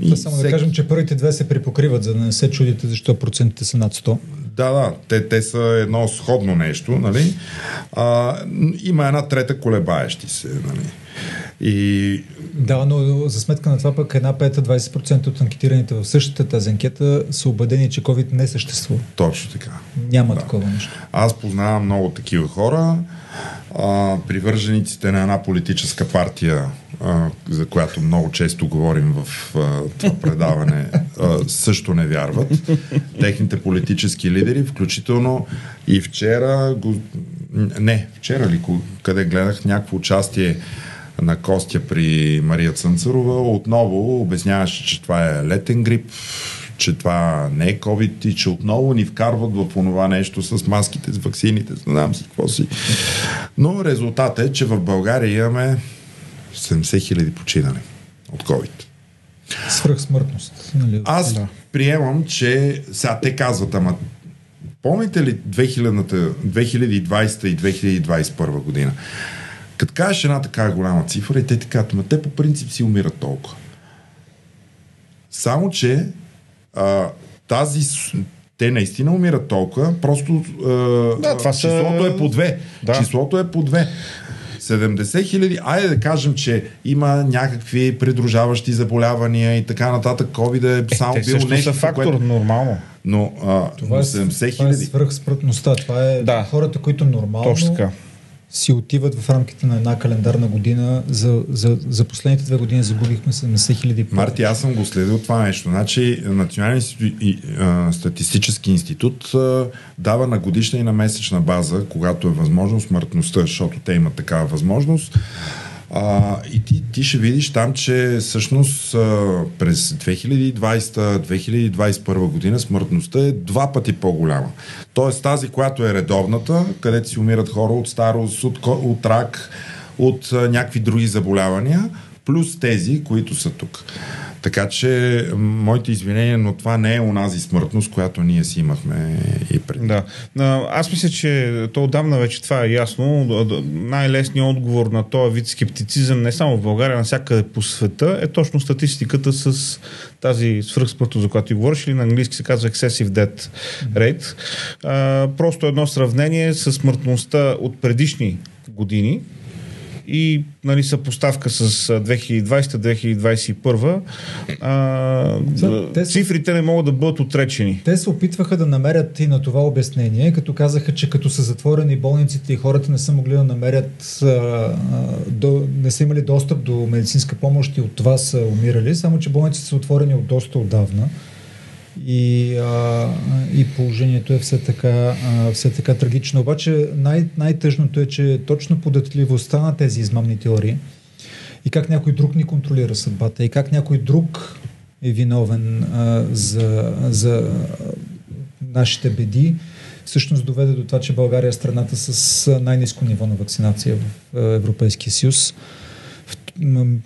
И Да, само да кажем, че първите две се припокриват, за да не се чудите защо процентите са над 100. Да, да, те, те са едно сходно нещо, нали? А, има една трета колебаещи се, нали? И Да, но за сметка на това пък една пета 20% от анкетираните в същата тази анкета са убедени, че COVID не съществува. точно така. Няма Да. такова нещо. Аз познавам много такива хора. А, привържениците на една политическа партия а, за която много често говорим в а, това предаване, а, също не вярват. Техните политически лидери, включително и вчера, го, не, вчера ли, къде гледах някакво участие на Костя при Мария Цънцарова, отново обясняваше, че това е летен грип, че това не е COVID и че отново ни вкарват в онова нещо с маските, с вакцините, не знам си какво си. Но резултатът е, че в България имаме 70 хиляди починали от COVID. Свръхсмъртност. Нали? Аз да. приемам, че сега те казват, ама помните ли 2000, 2020 и 2021 година? Като кажеш една такава голяма цифра и те ти казват, ама те по принцип си умират толкова. Само, че а, тази те наистина умират толкова, просто а, да, това числото са... е по две. Да. Числото е по две. 70 хиляди, айде да кажем, че има някакви придружаващи заболявания и така нататък. COVID е само е, бил нещо. са фактор, което... нормално. Но, а, това е, 70 хиляди. Това е свръхспрътността. Това е да. хората, които нормално Точно така си отиват в рамките на една календарна година. За, за, за последните две години загубихме 70 хиляди. Марти, аз съм го следил това нещо. Значи, Национален статистически институт дава на годишна и на месечна база, когато е възможно смъртността, защото те имат такава възможност. А, и ти, ти ще видиш там, че всъщност през 2020-2021 година смъртността е два пъти по-голяма. Тоест тази, която е редовната, където си умират хора от старост, от, от рак, от а, някакви други заболявания, плюс тези, които са тук. Така че, моите извинения, но това не е онази смъртност, която ние си имахме и преди. Да. Аз мисля, че то отдавна вече това е ясно. Най-лесният отговор на този вид скептицизъм, не само в България, навсякъде по света, е точно статистиката с тази свръхсмъртност, за която ти говориш, или на английски се казва excessive death rate. А, просто едно сравнение с смъртността от предишни години, и нали, съпоставка с 2020-2021, а, цифрите не могат да бъдат отречени. Те се опитваха да намерят и на това обяснение, като казаха, че като са затворени болниците и хората не са могли да намерят, а, до, не са имали достъп до медицинска помощ и от това са умирали, само че болниците са отворени от доста отдавна и, а, и положението е все така, а, все така трагично. Обаче най- най-тъжното е, че точно податливостта на тези измамни теории и как някой друг ни контролира съдбата и как някой друг е виновен а, за, за нашите беди, всъщност доведе до това, че България е страната с най-низко ниво на вакцинация в Европейския съюз.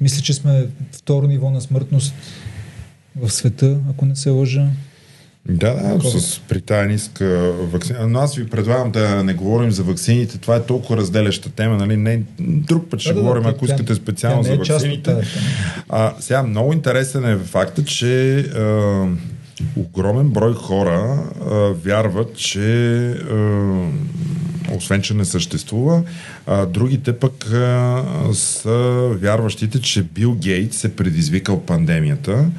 Мисля, че сме второ ниво на смъртност в света, ако не се лъжа. Да, да, с, при тази ниска вакцина. Но аз ви предлагам да не говорим за вакцините. Това е толкова разделяща тема. Нали? Не, друг път ще да, говорим, да, ако тя, искате специално тя е за вакцините. А, сега, много интересен е факта, че а, огромен брой хора а, вярват, че а, освен, че не съществува, а, другите пък а, са вярващите, че Бил Гейтс е предизвикал пандемията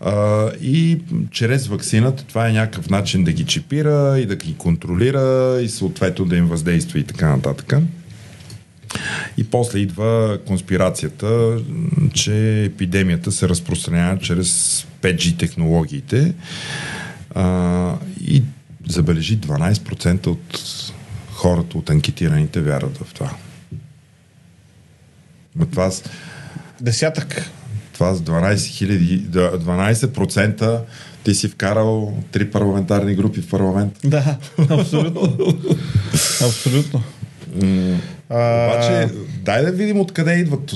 а, и чрез вакцината това е някакъв начин да ги чипира и да ги контролира и съответно да им въздейства и така нататък. И после идва конспирацията, че епидемията се разпространява чрез 5G технологиите а, и забележи 12% от хората, от анкетираните вярват в това. Но това с... Десятък. Това с 12 000, 12% ти си вкарал три парламентарни групи в парламент. Да, абсолютно. абсолютно. А... Обаче, дай да видим откъде идват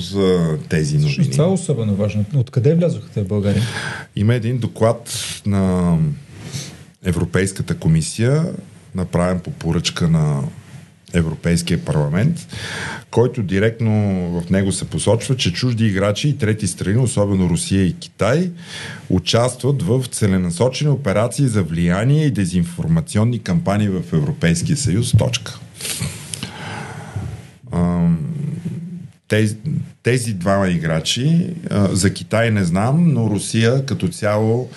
тези новини. Това е особено важно. Откъде влязоха те в България? Има един доклад на Европейската комисия, направен по поръчка на Европейския парламент, който директно в него се посочва, че чужди играчи и трети страни, особено Русия и Китай, участват в целенасочени операции за влияние и дезинформационни кампании в Европейския съюз. Точка. Тези, тези двама играчи, за Китай не знам, но Русия като цяло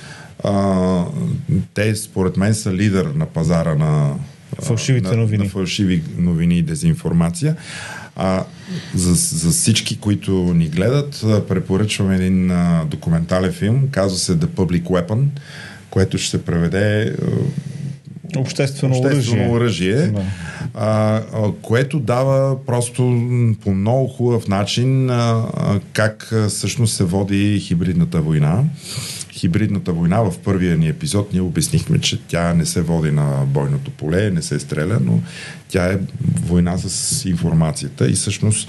те според мен са лидер на пазара на фалшивите новини. На, на фалшиви новини и дезинформация. А, за, за всички, които ни гледат, препоръчвам един а, документален филм, казва се The Public Weapon, което ще се преведе Обществено, обществено оръжие. оръжие, Да. а, а, което дава просто по много хубав начин а, а, как а, всъщност се води хибридната война. Хибридната война в първия ни епизод ние обяснихме, че тя не се води на бойното поле, не се стреля, но тя е война с информацията и всъщност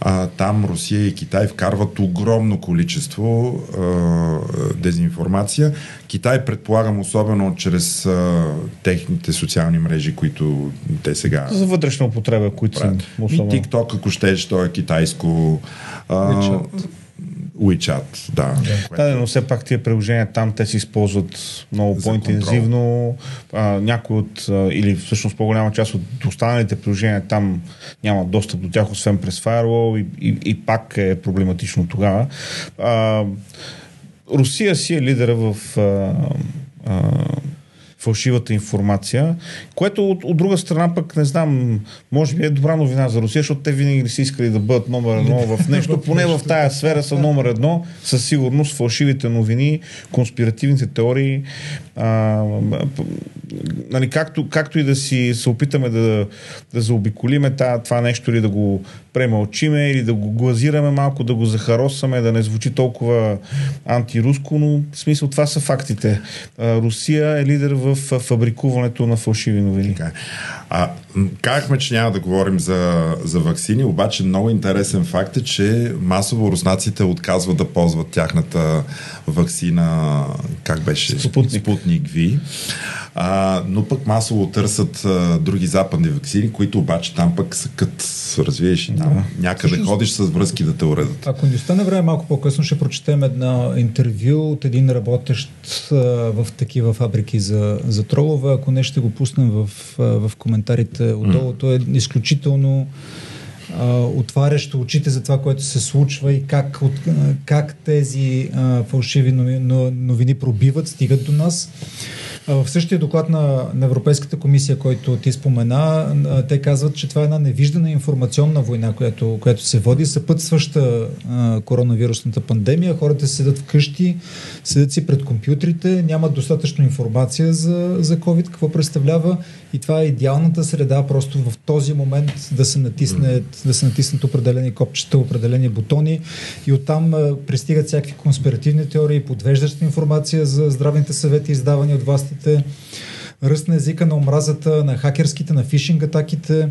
а, там Русия и Китай вкарват огромно количество а, дезинформация. Китай, предполагам, особено чрез а, техните социални мрежи, които те сега За вътрешна употреба, които са правят. И особено... TikTok, ако щеш, то е китайско. А. WeChat, да. Да, но все пак тия приложения там те се използват много по-интензивно. А, някои от, а, или всъщност по-голяма част от останалите приложения там нямат достъп до тях, освен през Firewall и, и, и пак е проблематично тогава. А, Русия си е лидера в а, а, фалшивата информация, което от, от друга страна пък не знам, може би е добра новина за Русия, защото те винаги са искали да бъдат номер едно в нещо, поне в тая сфера са номер едно, със сигурност фалшивите новини, конспиративните теории, а, нали, както, както и да си се опитаме да, да заобиколиме това нещо или да го премълчиме или да го глазираме малко, да го захаросаме, да не звучи толкова антируско, но в смисъл това са фактите. Русия е лидер в фабрикуването на фалшиви новини. Така е. А, казахме, че няма да говорим за, за вакцини, обаче много интересен факт е, че масово руснаците отказват да ползват тяхната вакцина, как беше? Спутник. Спутник V. А, но пък масово търсят а, други западни вакцини, които обаче там пък са кът развиеш и там. Някъде Всъщност- ходиш с връзки да те уредат. Ако ни остане време малко по-късно, ще прочетем едно интервю от един работещ а, в такива фабрики за, за тролове. Ако не, ще го пуснем в, а, в коментарите отдолу. То е изключително а, отварящо очите за това, което се случва и как, от, как тези а, фалшиви новини, но- новини пробиват, стигат до нас. В същия доклад на, на Европейската комисия, който ти спомена, те казват, че това е една невиждана информационна война, която, която се води, съпътстваща а, коронавирусната пандемия. Хората седят вкъщи, седят си пред компютрите, нямат достатъчно информация за, за COVID, какво представлява. И това е идеалната среда просто в този момент да се натиснат, да се натиснат определени копчета, определени бутони. И оттам а, пристигат всякакви конспиративни теории, подвеждаща информация за здравните съвети, издавани от властите, ръст на езика на омразата, на хакерските, на фишинг атаките,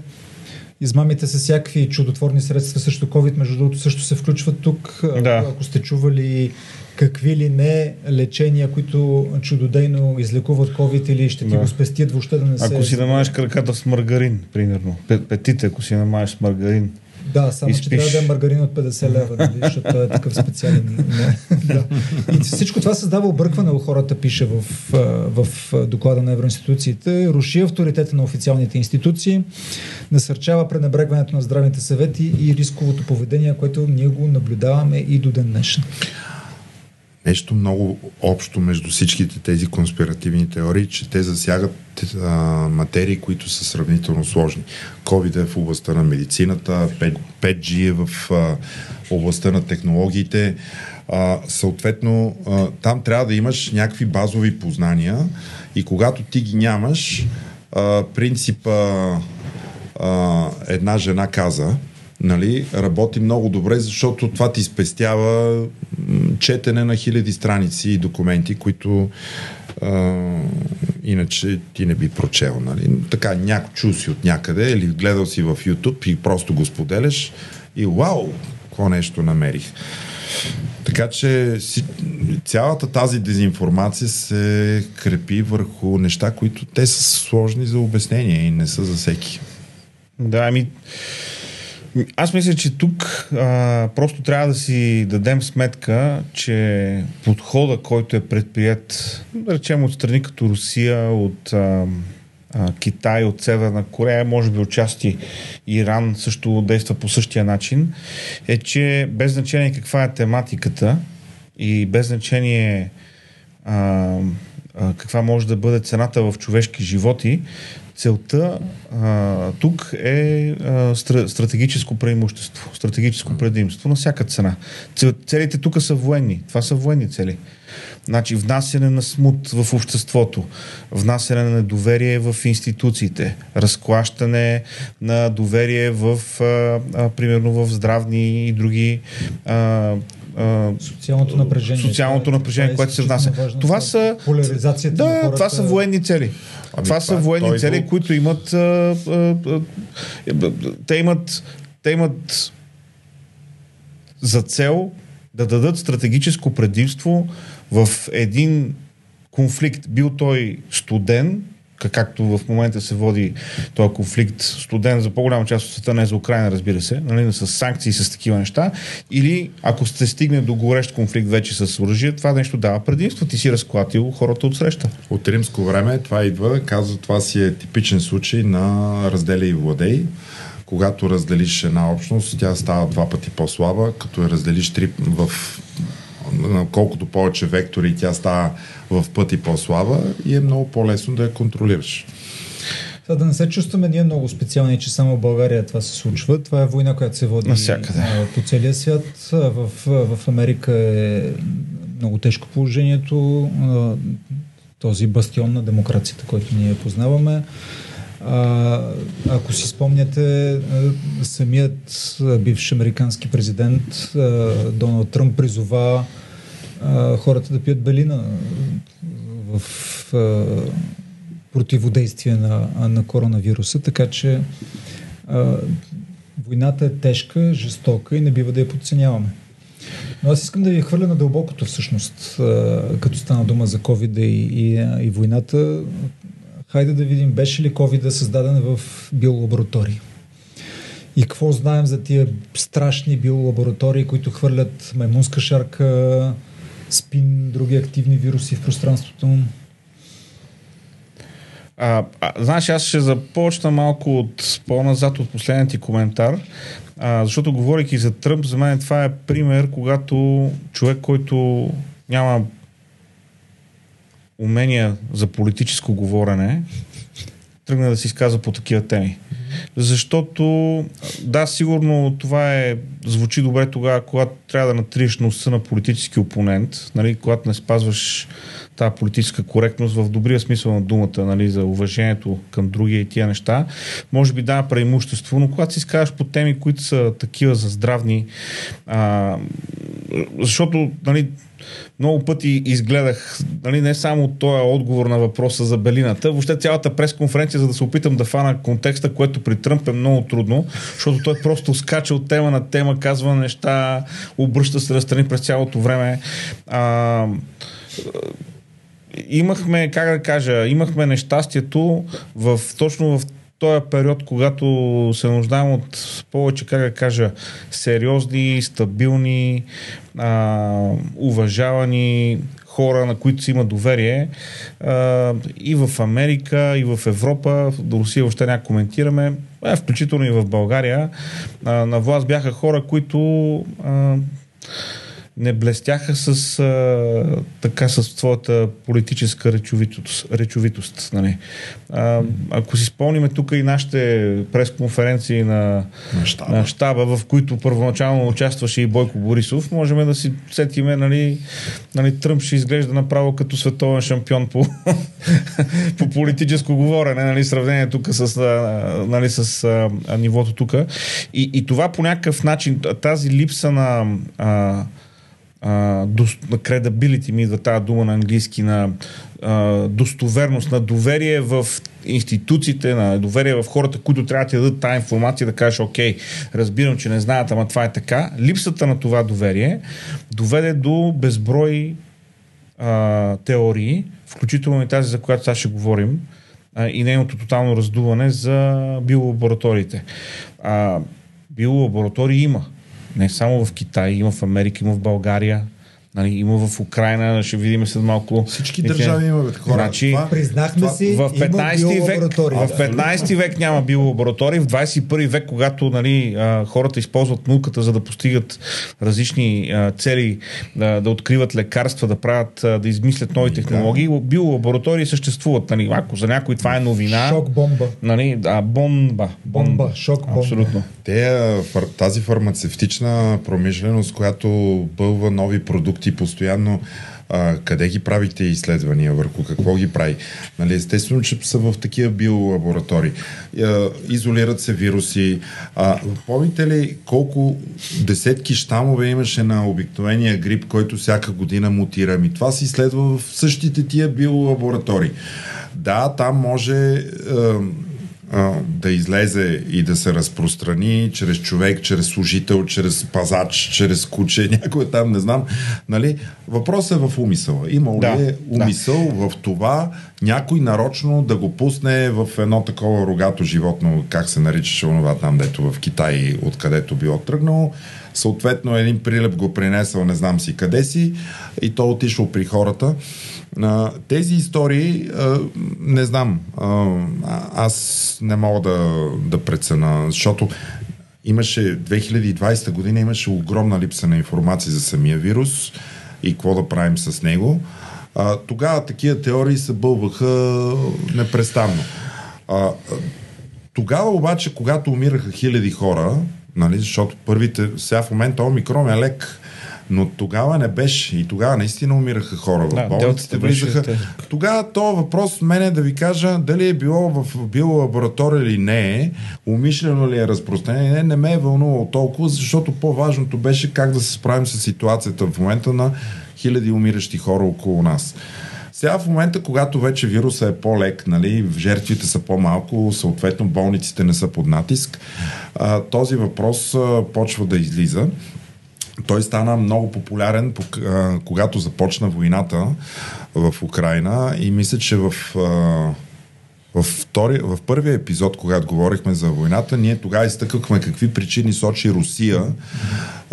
измамите с всякакви чудотворни средства срещу COVID, между другото, също се включват тук. Да. Ако сте чували какви ли не лечения, които чудодейно излекуват COVID или ще ти Да. го спестят въобще да не се... Ако си намаеш краката с маргарин, примерно, пе- петите, ако си намаеш с маргарин, Да, само И че трябва да е маргарин от 50 лева, нали, <laughs> защото е такъв специален. Да. И всичко това създава объркване у хората, пише в, в доклада на евроинституциите. Руши авторитета на официалните институции, насърчава пренебрегването на здравните съвети и рисковото поведение, което ние го наблюдаваме и до ден днешен. Нещо много общо между всичките тези конспиративни теории, че те засягат а, материи, които са сравнително сложни. COVID е в областта на медицината, 5, 5G е в а, областта на технологиите. А, съответно, а, там трябва да имаш някакви базови познания и когато ти ги нямаш, а, принципа а, една жена каза, нали, работи много добре, защото това ти спестява четене на хиляди страници и документи, които а, иначе ти не би прочел. Нали. Така, няко чул си от някъде или гледал си в YouTube и просто го споделяш и вау, какво нещо намерих. Така че си, цялата тази дезинформация се крепи върху неща, които те са сложни за обяснение и не са за всеки. Да, ами. Аз мисля, че тук а, просто трябва да си дадем сметка, че подхода, който е предприят, да речем от страни като Русия, от а, а, Китай, от Северна Корея, може би отчасти Иран също действа по същия начин, е, че без значение каква е тематиката и без значение а, а, каква може да бъде цената в човешки животи, Целта а, тук е а, стра, стратегическо преимущество, стратегическо предимство на всяка цена. Целите тук са военни. Това са военни цели. Значи внасяне на смут в обществото, внасяне на недоверие в институциите, разклащане на доверие в, а, а, примерно в здравни и други а, социалното напрежение. Социалното напрежение, е което се внася. Това са. Поляризацията да, на хората. това са военни цели. Ами това, това са военни цели, го... които имат. А, а, а, те имат. Те имат за цел да дадат стратегическо предимство в един конфликт, бил той студен, както в момента се води този конфликт, студен за по-голяма част от света, не за Украина, разбира се, нали, с санкции, с такива неща, или ако се стигне до горещ конфликт вече с оръжие, това нещо дава предимство, ти си разклатил хората от среща. От римско време това идва, казва, това си е типичен случай на разделя и владей. Когато разделиш една общност, тя става два пъти по-слаба, като я разделиш три в колкото повече вектори тя става в пъти по-слаба и е много по-лесно да я контролираш. За да не се чувстваме ние много специални, че само в България това се случва. Това е война, която се води Насякъде. по целия свят. В, в Америка е много тежко положението. Този бастион на демокрацията, който ние познаваме. А, ако си спомняте, самият бивш американски президент Доналд Тръмп призова хората да пият белина в противодействие на, на коронавируса, така че а, войната е тежка, жестока и не бива да я подценяваме. Но аз искам да ви хвърля на дълбокото всъщност, а, като стана дума за COVID и, и, и войната. Хайде да видим, беше ли COVID създаден в биолаборатории? И какво знаем за тия страшни биолаборатории, които хвърлят маймунска шарка, спин, други активни вируси в пространството? А, а, знаеш, аз ще започна малко от по-назад от последният ти коментар, а, защото говорейки за Тръмп, за мен това е пример, когато човек, който няма умения за политическо говорене, тръгне да се изказва по такива теми. Защото, да, сигурно това е, звучи добре тогава, когато трябва да натриеш носа на политически опонент, нали, когато не спазваш тази политическа коректност в добрия смисъл на думата, нали, за уважението към другия и тия неща, може би дава преимущество, но когато си изказваш по теми, които са такива за здравни, а, защото нали, много пъти изгледах нали, не само този отговор на въпроса за белината, въобще цялата пресконференция, за да се опитам да фана контекста, което при Тръмп е много трудно, защото той просто скача от тема на тема, казва неща, обръща се настрани през цялото време. А, имахме, как да кажа, имахме нещастието в, точно в този период, когато се нуждаем от повече, как да кажа, сериозни, стабилни, а, уважавани хора, на които си има доверие. А, и в Америка, и в Европа, до Русия въобще няма коментираме, а, включително и в България, а, на власт бяха хора, които а, не блестяха с а, така с своята политическа речовитост. речовитост нали. а, ако си спомниме тук и нашите пресконференции на, на, щаба. на щаба, в които първоначално участваше и Бойко Борисов, можем да си сетиме, нали, нали, Тръмп ще изглежда направо като световен шампион по, <laughs> по политическо говорене, нали, сравнение тук с, нали, с а, нивото тук. И, и това по някакъв начин, тази липса на а, кредабилити ми идва тази дума на английски, на а, достоверност, на доверие в институциите, на доверие в хората, които трябва да ти дадат тази информация, да кажеш, окей, разбирам, че не знаят, ама това е така. Липсата на това доверие доведе до безброй а, теории, включително и тази, за която сега ще говорим, а, и нейното тотално раздуване за биолабораториите. А, биолаборатории има не само в Китай, има в Америка, има в България. Нали, има в Украина, ще видим след малко. Всички държави имат хора. Значи, Това- Признахме това- си, в 15 има век, биолаборатория. в 15 век няма биолаборатории, в 21 век, когато нали, а, хората използват науката за да постигат различни а, цели, да, да откриват лекарства, да правят, а, да измислят нови технологии, биолаборатории съществуват. Нали, ако за някой това е новина, Шок бомба. нали, а, бомба. Бомба, шок бомба. Абсолютно. Те, а, тази фармацевтична промишленост, която бълва нови продукти постоянно, а, къде ги правите изследвания, върху какво ги прави? Нали, естествено, че са в такива биолаборатории. А, изолират се вируси. А, помните ли колко десетки щамове имаше на обикновения грип, който всяка година мутира? Ми това се изследва в същите тия биолаборатории. Да, там може... А, а, да излезе и да се разпространи чрез човек, чрез служител, чрез пазач, чрез куче, <laughs> някой там, не знам. Нали? Въпросът е в умисъла. Има ли Да, е умисъл в това някой нарочно да го пусне в едно такова рогато животно, как се наричаше онова там, дето в Китай, откъдето било тръгнало. Съответно, един прилеп го принесъл, не знам си къде си, и то отишло при хората. А, тези истории, а, не знам, а, аз не мога да, да прецена, защото имаше 2020 година имаше огромна липса на информация за самия вирус и какво да правим с него. А, тогава такива теории се бълваха непрестанно. А, тогава обаче, когато умираха хиляди хора, нали, защото първите, сега в момента омикрон е лек, но тогава не беше. И тогава наистина умираха хора. В Да, болниците влизаха. Тогава то въпрос мен е да ви кажа дали е било в биолаборатория или не е, умишлено ли е разпространение, не, не ме е вълнувало толкова, защото по-важното беше как да се справим с ситуацията в момента на хиляди умиращи хора около нас. Сега в момента, когато вече вируса е по-лек, нали, жертвите са по-малко, съответно болниците не са под натиск, този въпрос почва да излиза. Той стана много популярен, когато започна войната в Украина и мисля, че в, в, втори, в първия епизод, когато говорихме за войната, ние тогава изтъкахме какви причини сочи Русия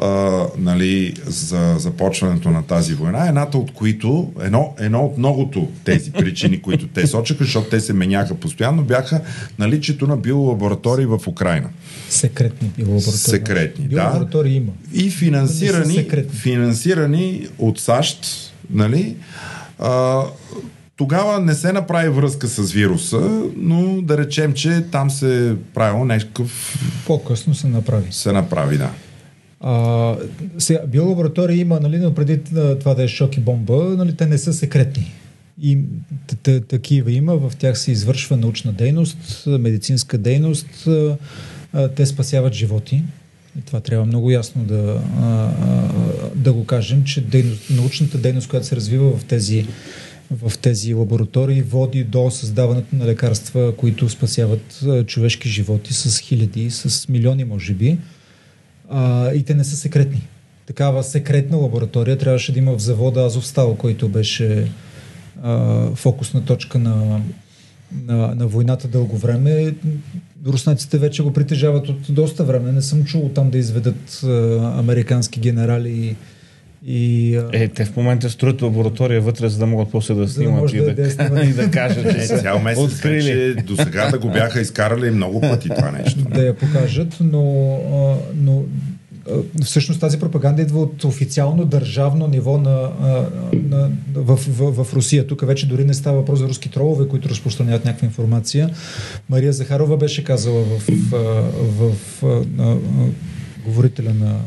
а, нали, за започването на тази война. Едната от които, едно, едно от многото тези причини, които те сочаха, защото те се меняха постоянно, бяха наличието на биолаборатории в Украина. Секретни биолаборатории. Секретни, да. Биолаборатории има. И финансирани, финансирани от САЩ, нали? А, тогава не се направи връзка с вируса, но да речем, че там се правило някакъв... По-късно се направи. се направи, да. А, сега, биолаборатории има, нали, но преди това да е шок и бомба, нали, те не са секретни. И такива има, в тях се извършва научна дейност, медицинска дейност, а, те спасяват животи. И това трябва много ясно да, а, а, да го кажем, че дейност, научната дейност, която се развива в тези, в тези лаборатории, води до създаването на лекарства, които спасяват човешки животи с хиляди, с милиони, може би а, и те не са секретни. Такава секретна лаборатория трябваше да има в завода Азовстал, който беше а, фокусна точка на, на, на войната дълго време. Руснаците вече го притежават от доста време. Не съм чул там да изведат а, американски генерали и, и Е, те в момента строят лаборатория вътре, за да могат после да да снимат може и, да- да, да я снимат. и да кажат, Е, че са цял месец открили. вече до сега да го бяха изкарали много пъти това нещо. да я покажат, но, но всъщност тази пропаганда идва от официално държавно ниво на, а, на, в, в, в Русия. Тук вече дори не става въпрос за руски тролове, които разпространяват някаква информация. Мария Захарова беше казала в, в, в, в на, говорителя на,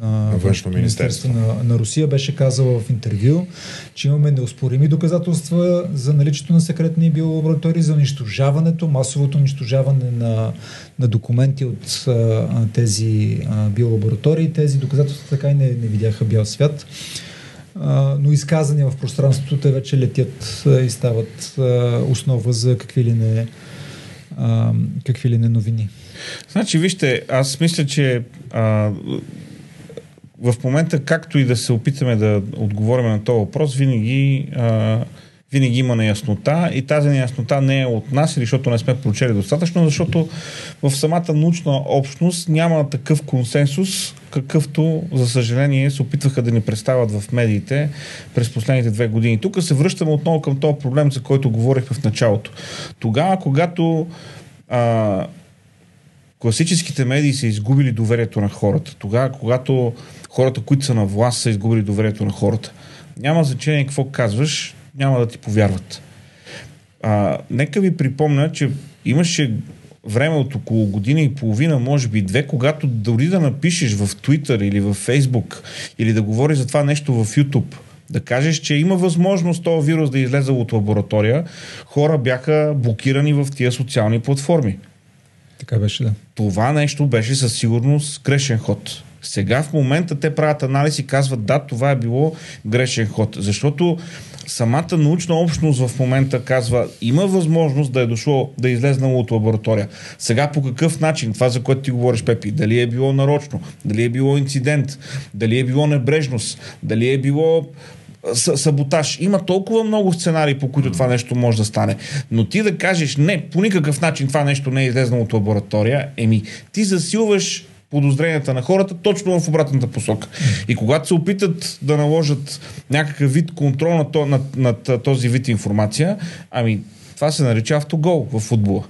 на Външно министерство. на, на Русия беше казала в интервю, че имаме неоспорими доказателства за наличието на секретни биолаборатории, за унищожаването, масовото унищожаване на, на документи от а, тези а, биолаборатории. Тези доказателства така и не, не видяха бял свят. Но изказани в пространството, те вече летят и стават основа за какви ли не, какви ли не новини. Значи, вижте, аз мисля, че а, в момента, както и да се опитаме да отговорим на този въпрос, винаги, а, винаги има неяснота и тази неяснота не е от нас, защото не сме прочели достатъчно, защото в самата научна общност няма такъв консенсус какъвто, за съжаление, се опитваха да ни представят в медиите през последните две години. Тук се връщаме отново към този проблем, за който говорихме в началото. Тогава, когато а, класическите медии са изгубили доверието на хората, тогава, когато хората, които са на власт, са изгубили доверието на хората, няма значение какво казваш, няма да ти повярват. А, нека ви припомня, че имаше време от около година и половина, може би две, когато дори да напишеш в Twitter или в Facebook или да говориш за това нещо в YouTube, да кажеш, че има възможност този вирус да излезе от лаборатория, хора бяха блокирани в тия социални платформи. Така беше, да. Това нещо беше със сигурност грешен ход. Сега в момента те правят анализ и казват да, това е било грешен ход. Защото самата научна общност в момента казва, има възможност да е дошло, да е излезнало от лаборатория. Сега по какъв начин, това за което ти говориш, Пепи, дали е било нарочно, дали е било инцидент, дали е било небрежност, дали е било саботаж. Има толкова много сценарии, по които това нещо може да стане. Но ти да кажеш, не, по никакъв начин това нещо не е излезнало от лаборатория, еми, ти засилваш подозренията на хората точно в обратната посока. И когато се опитат да наложат някакъв вид контрол над, над, над този вид информация, ами това се нарича автогол в футбола.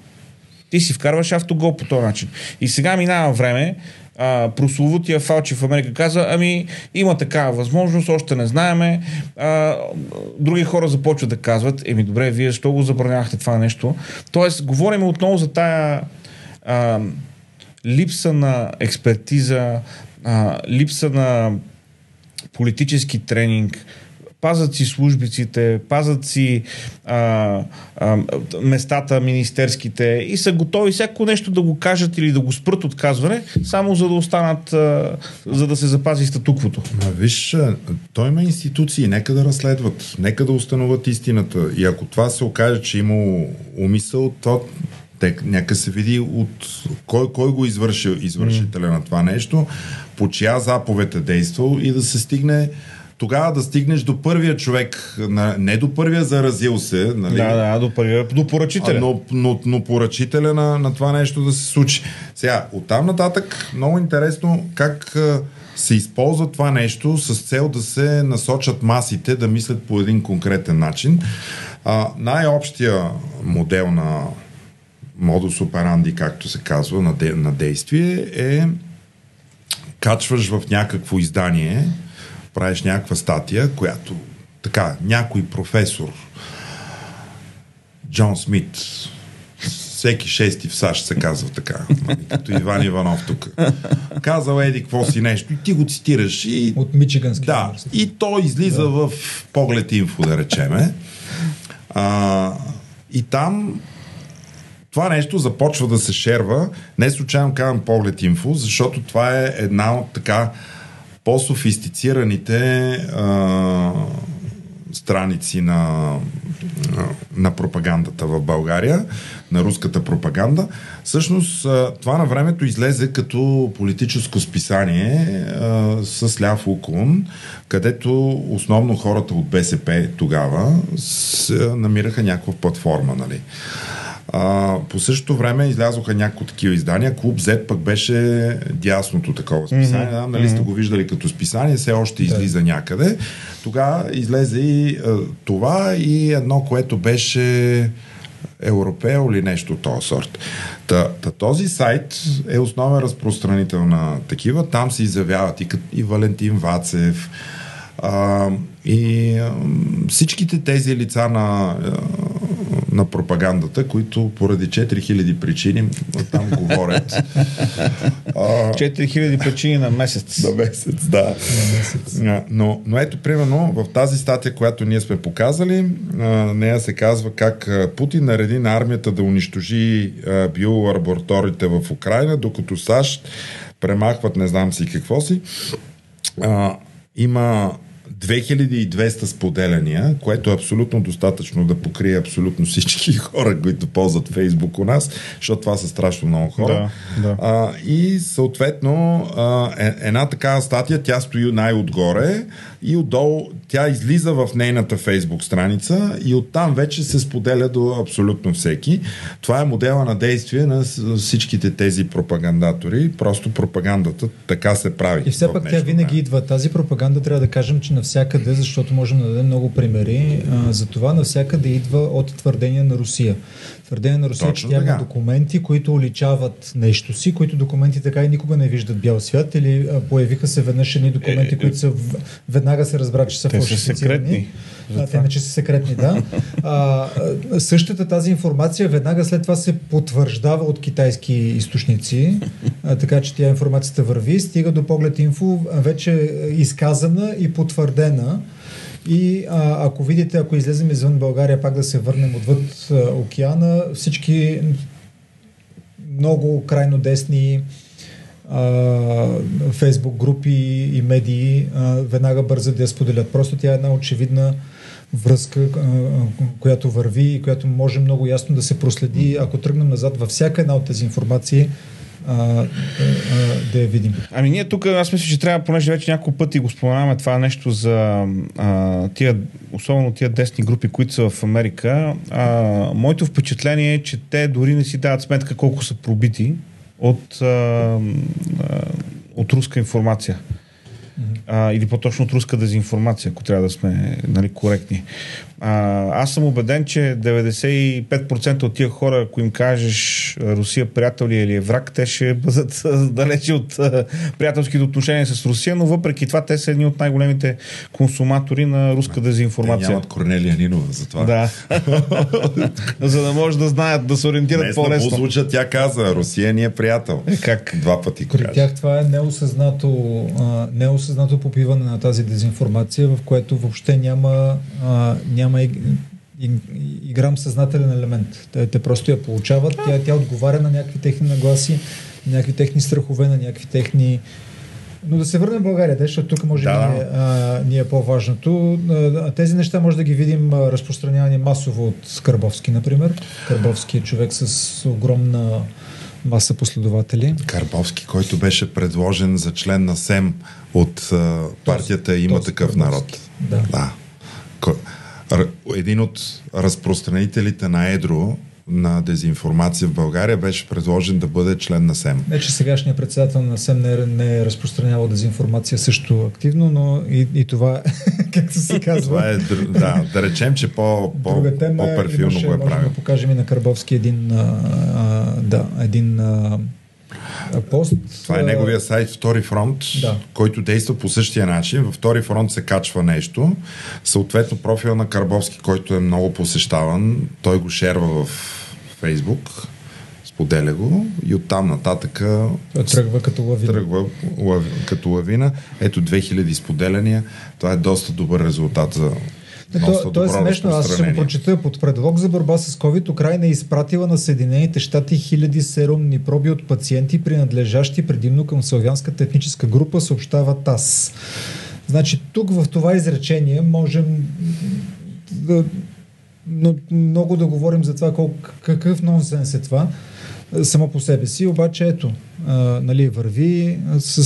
Ти си вкарваш автогол по този начин. И сега минава време, а, прословутия Фалчи в Америка каза, ами има такава възможност, още не знаеме. А, други хора започват да казват, еми добре, вие защо го забранявахте това нещо? Тоест, говорим отново за тая а, липса на експертиза, а, липса на политически тренинг, пазат си службиците, пазат си а, а, местата министерските и са готови всяко нещо да го кажат или да го спрат от казване, само за да останат, а, за да се запази статуквото. Ма виж, той има институции, нека да разследват, нека да установят истината. И ако това се окаже, че има умисъл, то нека се види от кой, кой го извършил, извършителя mm. на това нещо, по чия заповед е действал и да се стигне тогава да стигнеш до първия човек, не до първия заразил се, нали? Да, да, до първия, до поръчителя. Но, но, но поръчителя на, на това нещо да се случи. Сега, оттам нататък, много интересно как се използва това нещо с цел да се насочат масите да мислят по един конкретен начин. А, най-общия модел на модус операнди, както се казва, на, де, на действие е качваш в някакво издание, правиш някаква статия, която така, някой професор Джон Смит всеки шести в САЩ се казва така, нали, като Иван Иванов тук. Казал еди какво си нещо и ти го цитираш. И, От Мичигански Да, и то излиза да. в поглед инфо, да речеме. А, и там това нещо започва да се шерва. Не случайно казвам поглед инфо, защото това е една от така по-софистицираните а, страници на, на пропагандата в България, на руската пропаганда. Всъщност това на времето излезе като политическо списание а, с ляв уклон, където основно хората от БСП тогава се намираха някаква платформа. Нали. А, по същото време излязоха някои такива издания. Клуб Z пък беше дясното такова списание. Mm-hmm. нали сте го виждали като списание, все още излиза да. някъде. Тогава излезе и а, това и едно, което беше Европео или нещо от този сорт. Та, та, този сайт е основен разпространител на такива. Там се изявяват и, и Валентин Вацев, а, и а, всичките тези лица на, на пропагандата, които поради 4000 причини там говорят. <laughs> 4000 причини на месец. На месец, да. На месец. Но, но ето, примерно, в тази статия, която ние сме показали, нея се казва как Путин нареди на армията да унищожи биолабораторите в Украина, докато САЩ премахват не знам си какво си. А, има 2200 споделяния, което е абсолютно достатъчно да покрие абсолютно всички <laughs> хора, които ползват Фейсбук у нас, защото това са страшно много хора. Да, да. А, и съответно а, е, една такава статия, тя стои най-отгоре и отдолу тя излиза в нейната Фейсбук страница и оттам вече се споделя до абсолютно всеки. Това е модела на действие на всичките тези пропагандатори. Просто пропагандата така се прави. И все пак тя винаги идва. Тази пропаганда трябва да кажем, че навсякъде, защото можем да дадем много примери, а, за това навсякъде идва от твърдения на Русия. Твърдение на Русия, че тя има документи, които уличават нещо си, които документи така и никога не виждат бял свят или а, появиха се веднъж едни документи, е, е, които са веднага се разбра, че са те фалшифицирани. Са секретни. А, те не, че са секретни, да. <laughs> А, същата тази информация веднага след това се потвърждава от китайски източници, а, така че тя информацията върви, стига до поглед инфо, вече изказана и потвърдена. И а, ако видите, ако излезем извън България, пак да се върнем отвъд а, океана, всички много крайно десни фейсбук групи и медии а, веднага бързат да я споделят. Просто тя е една очевидна връзка, а, която върви и която може много ясно да се проследи. Ако тръгнем назад във всяка една от тези информации, а, а, да я видим. Ами ние тук, аз мисля, че трябва, понеже вече няколко пъти го споменаваме това нещо за а, тия, особено тия десни групи, които са в Америка, а, моето впечатление е, че те дори не си дават сметка колко са пробити от, а, а, от руска информация. А, или по-точно от руска дезинформация, ако трябва да сме нали, коректни. А, аз съм убеден, че 95% от тия хора, ако им кажеш Русия приятел ли е или е враг, те ще бъдат далече от а, приятелските отношения с Русия, но въпреки това те са едни от най-големите консуматори на руска дезинформация. Те нямат Корнелия Нинова за това. Да. <laughs> за да може да знаят, да се ориентират Днес по-лесно. случая тя каза, Русия ни е приятел. Е, как? Два пъти. При тях това е неосъзнато, а, неосъзнато попиване на тази дезинформация, в което въобще няма, а, няма няма и, и, и грам съзнателен елемент. Те, те просто я получават, тя, тя отговаря на някакви техни нагласи, на някакви техни страхове, на някакви техни... Но да се върнем в България, да, защото тук може да, би е, а, ни е по-важното. А, тези неща може да ги видим разпространявани масово от Карбовски, например. Карбовски е човек с огромна маса последователи. Карбовски, който беше предложен за член на СЕМ от а, партията Има такъв народ. Да. да един от разпространителите на Едро на дезинформация в България беше предложен да бъде член на СЕМ. Не, че сегашният председател на СЕМ не, не е разпространявал дезинформация също активно, но и, и това, <laughs> както се казва. това е, да, да речем, че по, по, по-перфилно го е правил. да покажем и на Карбовски един, а, а, да, един а, пост. Това е неговия сайт Втори фронт, да. който действа по същия начин. Във Втори фронт се качва нещо. Съответно профил на Карбовски, който е много посещаван, той го шерва в Фейсбук споделя го и оттам нататък тръгва като лавина. Тръгва лав, като лавина. Ето 2000 споделяния. Това е доста добър резултат за то, то е смешно. Аз ще го прочета. Под предлог за борба с COVID Украина е изпратила на Съединените щати хиляди серумни проби от пациенти, принадлежащи предимно към славянската етническа група, съобщава ТАС. Значи тук в това изречение можем да, но, много да говорим за това колко, какъв нонсенс е това само по себе си, обаче ето, а, нали, върви с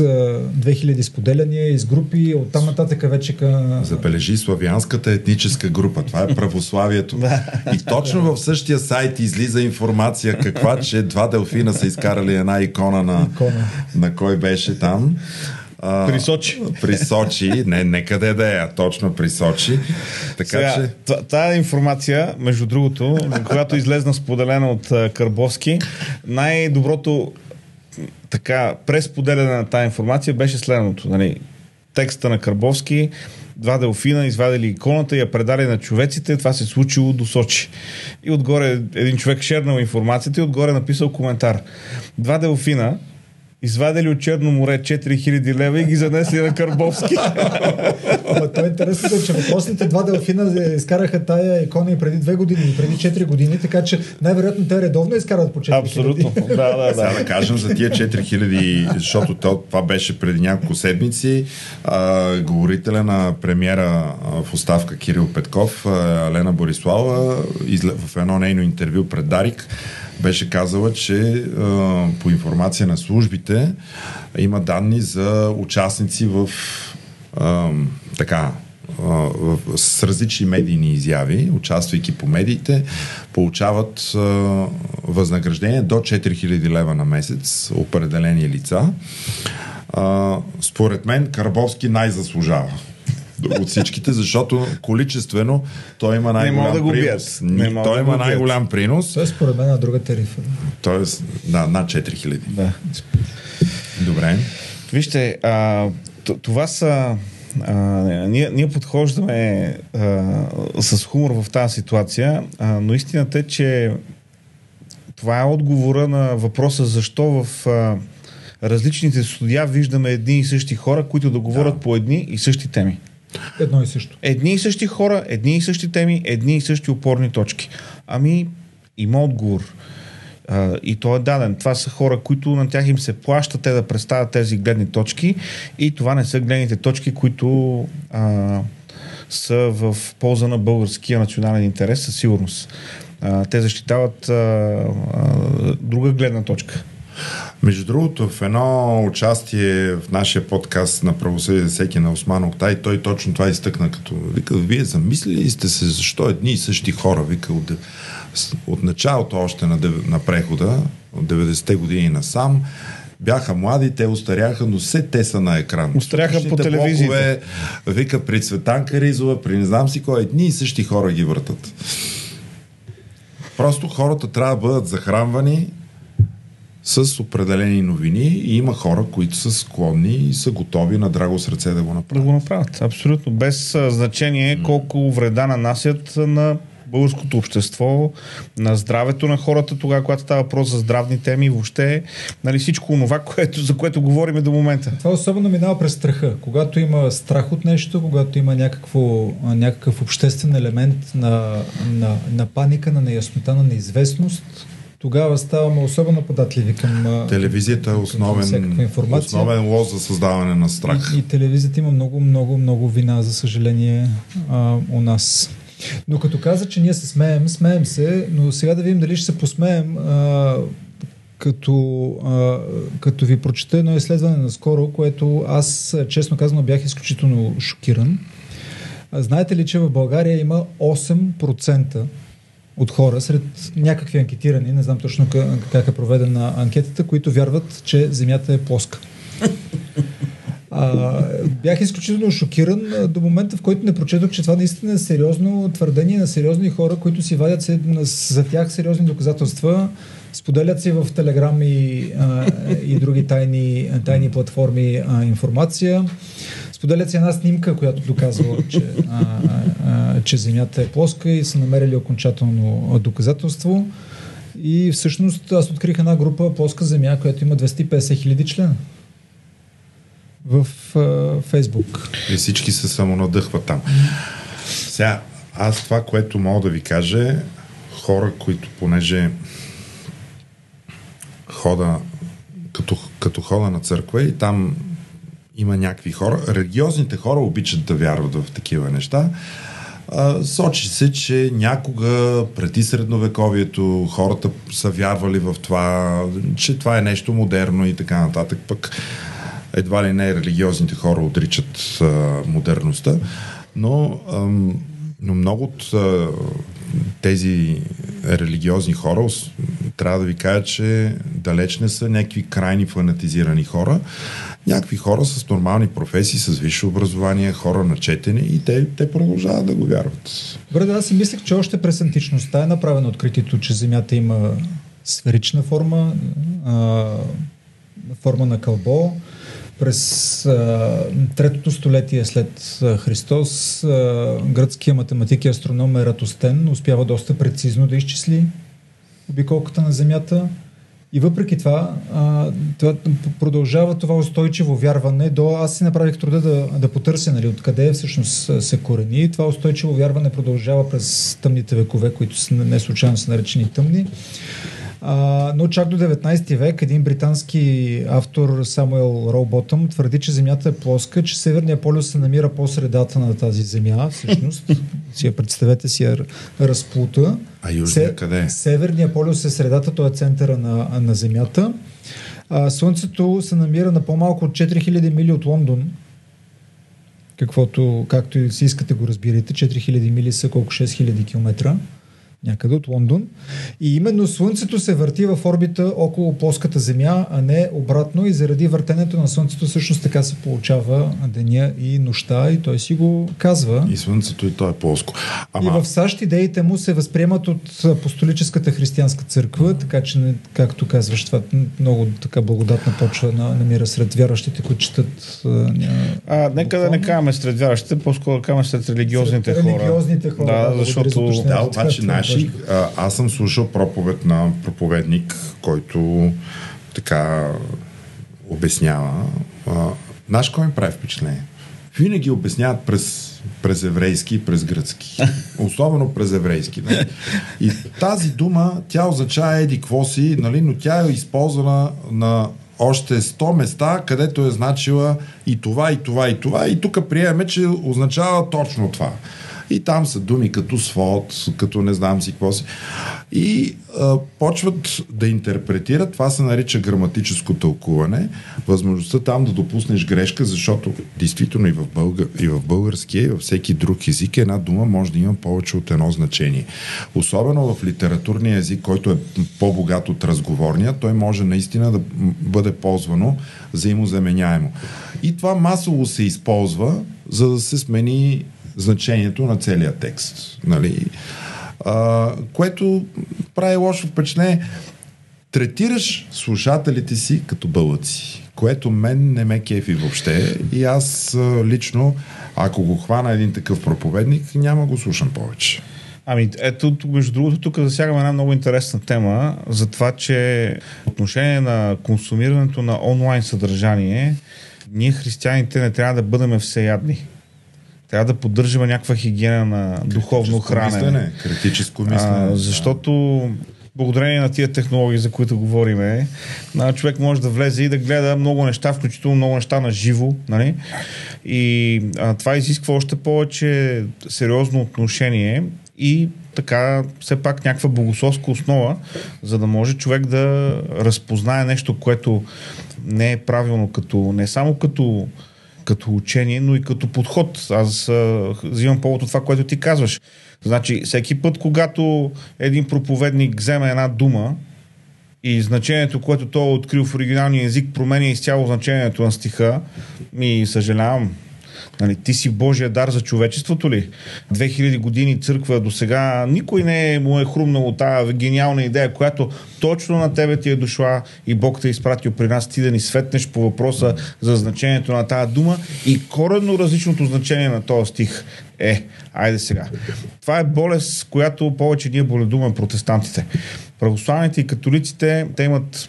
а, 2000 споделяния из групи, оттам нататък вече ка... Забележи славянската етническа група, това е православието. <laughs> И точно в същия сайт излиза информация каква, че два делфина са изкарали една икона на, икона. на кой беше там. А, при Сочи. При Сочи, не, не къде да е, а точно при Сочи. Така Сега, че... Тая информация, между другото, когато излезна споделена от Карбовски, най-доброто така, пресподеляне на тази информация беше следното. Нали, текста на Карбовски, два делфина извадили иконата и я предали на човеците. Това се случило до Сочи. И отгоре един човек шернал информацията и отгоре написал коментар. Два делфина извадили от Черно море 4000 лева и ги занесли на Карбовски. <laughs> Ама то е интересно, че въпросните два делфина изкараха тая икона и преди две години, и преди 4 години, така че най-вероятно те редовно изкарват по 4000. Абсолютно. <laughs> Да, да, Сега да. да кажем за тия 4000, защото то, това беше преди няколко седмици. А, говорителя на премиера а, в оставка Кирил Петков, Лена Борислава, в едно нейно интервю пред Дарик, беше казала, че а, по информация на службите има данни за участници в а, така с различни медийни изяви, участвайки по медиите, получават възнаграждение до 4000 лева на месец, определени лица. Според мен Карбовски най-заслужава от всичките, защото количествено той има най-голям да го принос. Не той да има най-голям принос, Това е според мен на друга тарифа. т.е. да, над 4000. да. Добре. Вижте, а, това са. А, ние, ние подхождаме а, с хумор в тази ситуация, а, но истината е, че това е отговора на въпроса защо в а, различните студия виждаме едни и същи хора, които да говорят Да. по едни и същи теми. Едно и също. Едни и същи хора, едни и същи теми, едни и същи опорни точки. Ами, има отговор. А, и то е даден. Това са хора, които на тях им се плаща те да представят тези гледни точки и това не са гледните точки, които а, са в полза на българския национален интерес със сигурност. А, те защитават а, а, друга гледна точка. Между другото, в едно участие в нашия подкаст на правосъдие всеки на Осман Октай, той точно това изтъкна, като вика, вие замислили ли сте се защо едни и същи хора, вика, от, от началото още на, на прехода, от 90-те години насам, бяха млади, те устаряха, но все те са на екран. Устаряха по телевизията. вика, при Цветанка Ризова, при не знам си кой, едни и същи хора ги въртат. Просто хората трябва да бъдат захранвани с определени новини и има хора, които са склонни и са готови на драго сърце да го Да направят. го направят. Абсолютно. Без значение колко вреда нанасят на българското общество, на здравето на хората, тогава, когато става въпрос за здравни теми, въобще нали, всичко това, което, за което говорим до момента. Това особено минава през страха. Когато има страх от нещо, когато има някакво, някакъв обществен елемент на, на, на паника, на неяснота, на неизвестност, тогава ставаме особено податливи към Телевизията е основен, основен лоз за създаване на страх. И, и телевизията има много, много, много вина, за съжаление, а, у нас. Но като каза, че ние се смеем, смеем се, но сега да видим дали ще се посмеем, а, като, а, като ви прочета едно изследване наскоро, което аз, честно казано, бях изключително шокиран. А, знаете ли, че в България има 8% от хора, сред някакви анкетирани, не знам точно как, е проведена анкетата, които вярват, че Земята е плоска. А, бях изключително шокиран до момента, в който не прочетох, че това наистина е сериозно твърдение на сериозни хора, които си вадят за тях сериозни доказателства, споделят си в Телеграм и, и други тайни, тайни платформи информация. Споделят си една снимка, която доказва, <laughs> че, а, а, че Земята е плоска и са намерили окончателно доказателство. И всъщност аз открих една група Плоска земя, която има 250 хиляди члена в а, Фейсбук. И всички се самонадъхват там. Сега, аз това, което мога да ви кажа е хора, които понеже хода като, като хода на църква и там има някакви хора. Религиозните хора обичат да вярват в такива неща. Сочи се, че някога преди средновековието хората са вярвали в това, че това е нещо модерно и така нататък. Пък едва ли не религиозните хора отричат модерността, но, но много от тези религиозни хора, трябва да ви кажа, че далеч не са някакви крайни фанатизирани хора, някакви хора с нормални професии, с висше образование, хора на четене и те, те продължават да го вярват. Добре, аз си мислех, че още през античността е направено откритието, че Земята има сферична форма, а, форма на кълбо. През а, третото столетие след Христос а, гръцкият математик и астроном Ератостен успява доста прецизно да изчисли обиколката на Земята И въпреки това, а, това продължава това устойчиво вярване до... Аз си направих труда да, да потърся нали, откъде всъщност се корени. Това устойчиво вярване продължава през тъмните векове, които са, не случайно са наречени тъмни. А, но чак до 19 век един британски автор Самуел Роуботъм твърди, че Земята е плоска, че Северния полюс се намира по средата на тази Земя, всъщност. <laughs> си я представете си я разплута. А южния Се, къде е? Северния полюс е средата, той е центъра на, на Земята. А, Слънцето се намира на по-малко от 4000 мили от Лондон, каквото, както и си искате го разбирате, 4000 мили са колко 6000 км някъде от Лондон. И именно Слънцето се върти в орбита около плоската Земя, а не обратно и заради въртенето на Слънцето всъщност така се получава деня и нощта и той си го казва. И Слънцето и то е плоско. Ама... И в САЩ идеите му се възприемат от апостолическата християнска църква, така че, както казваш, това много така благодатна почва на, намира сред вярващите, които четат. А, нека да не казваме сред вярващите, по-скоро да казваме сред религиозните сред хора. Религиозните хора. Да, защото... Да, обаче наши Значи, а, аз съм слушал проповед на проповедник, който така обяснява. А, наш кой ми прави впечатление? Винаги обясняват през, през еврейски и през гръцки. <laughs> Особено през еврейски. Нали? И тази дума, тя означава еди какво си, нали? но тя е използвана на още 100 места, където е значила и това, и това, и това. И тук приемаме, че означава точно това. И там са думи като свод, като не знам си какво си. И а, почват да интерпретират, това се нарича граматическо тълкуване, възможността там да допуснеш грешка, защото действително и в, българ, и в българския, и във всеки друг език една дума може да има повече от едно значение. Особено в литературния език, който е по-богат от разговорния, той може наистина да бъде ползвано взаимозаменяемо. И това масово се използва, за да се смени значението на целия текст. Нали? А, което прави лошо впечатление. Третираш слушателите си като бълъци, което мен не ме кефи въобще и аз лично, ако го хвана един такъв проповедник, няма го слушам повече. Ами, ето, между другото, тук засягаме една много интересна тема за това, че отношение на консумирането на онлайн съдържание, ние християните не трябва да бъдем всеядни. Трябва да поддържаме някаква хигиена на духовно хранене. Мислене, критическо мислене. А, защото благодарение на тия технологии, за които говориме, човек може да влезе и да гледа много неща, включително много неща на живо. Нали? И а, това изисква още повече сериозно отношение и така все пак някаква богословска основа, за да може човек да разпознае нещо, което не е правилно като, не само като като учение, но и като подход. Аз а, взимам повод от това, което ти казваш. Значи, всеки път, когато един проповедник вземе една дума и значението, което той е открил в оригиналния език, променя изцяло значението на стиха, ми съжалявам, Нали, ти си Божия дар за човечеството ли? 2000 години църква до сега никой не е, му е хрумнало тази гениална идея, която точно на тебе ти е дошла и Бог те е изпратил при нас ти да ни светнеш по въпроса за значението на тази дума и коренно различното значение на този стих е, айде сега. Това е болест, която повече ние боледуваме протестантите. Православните и католиците, те имат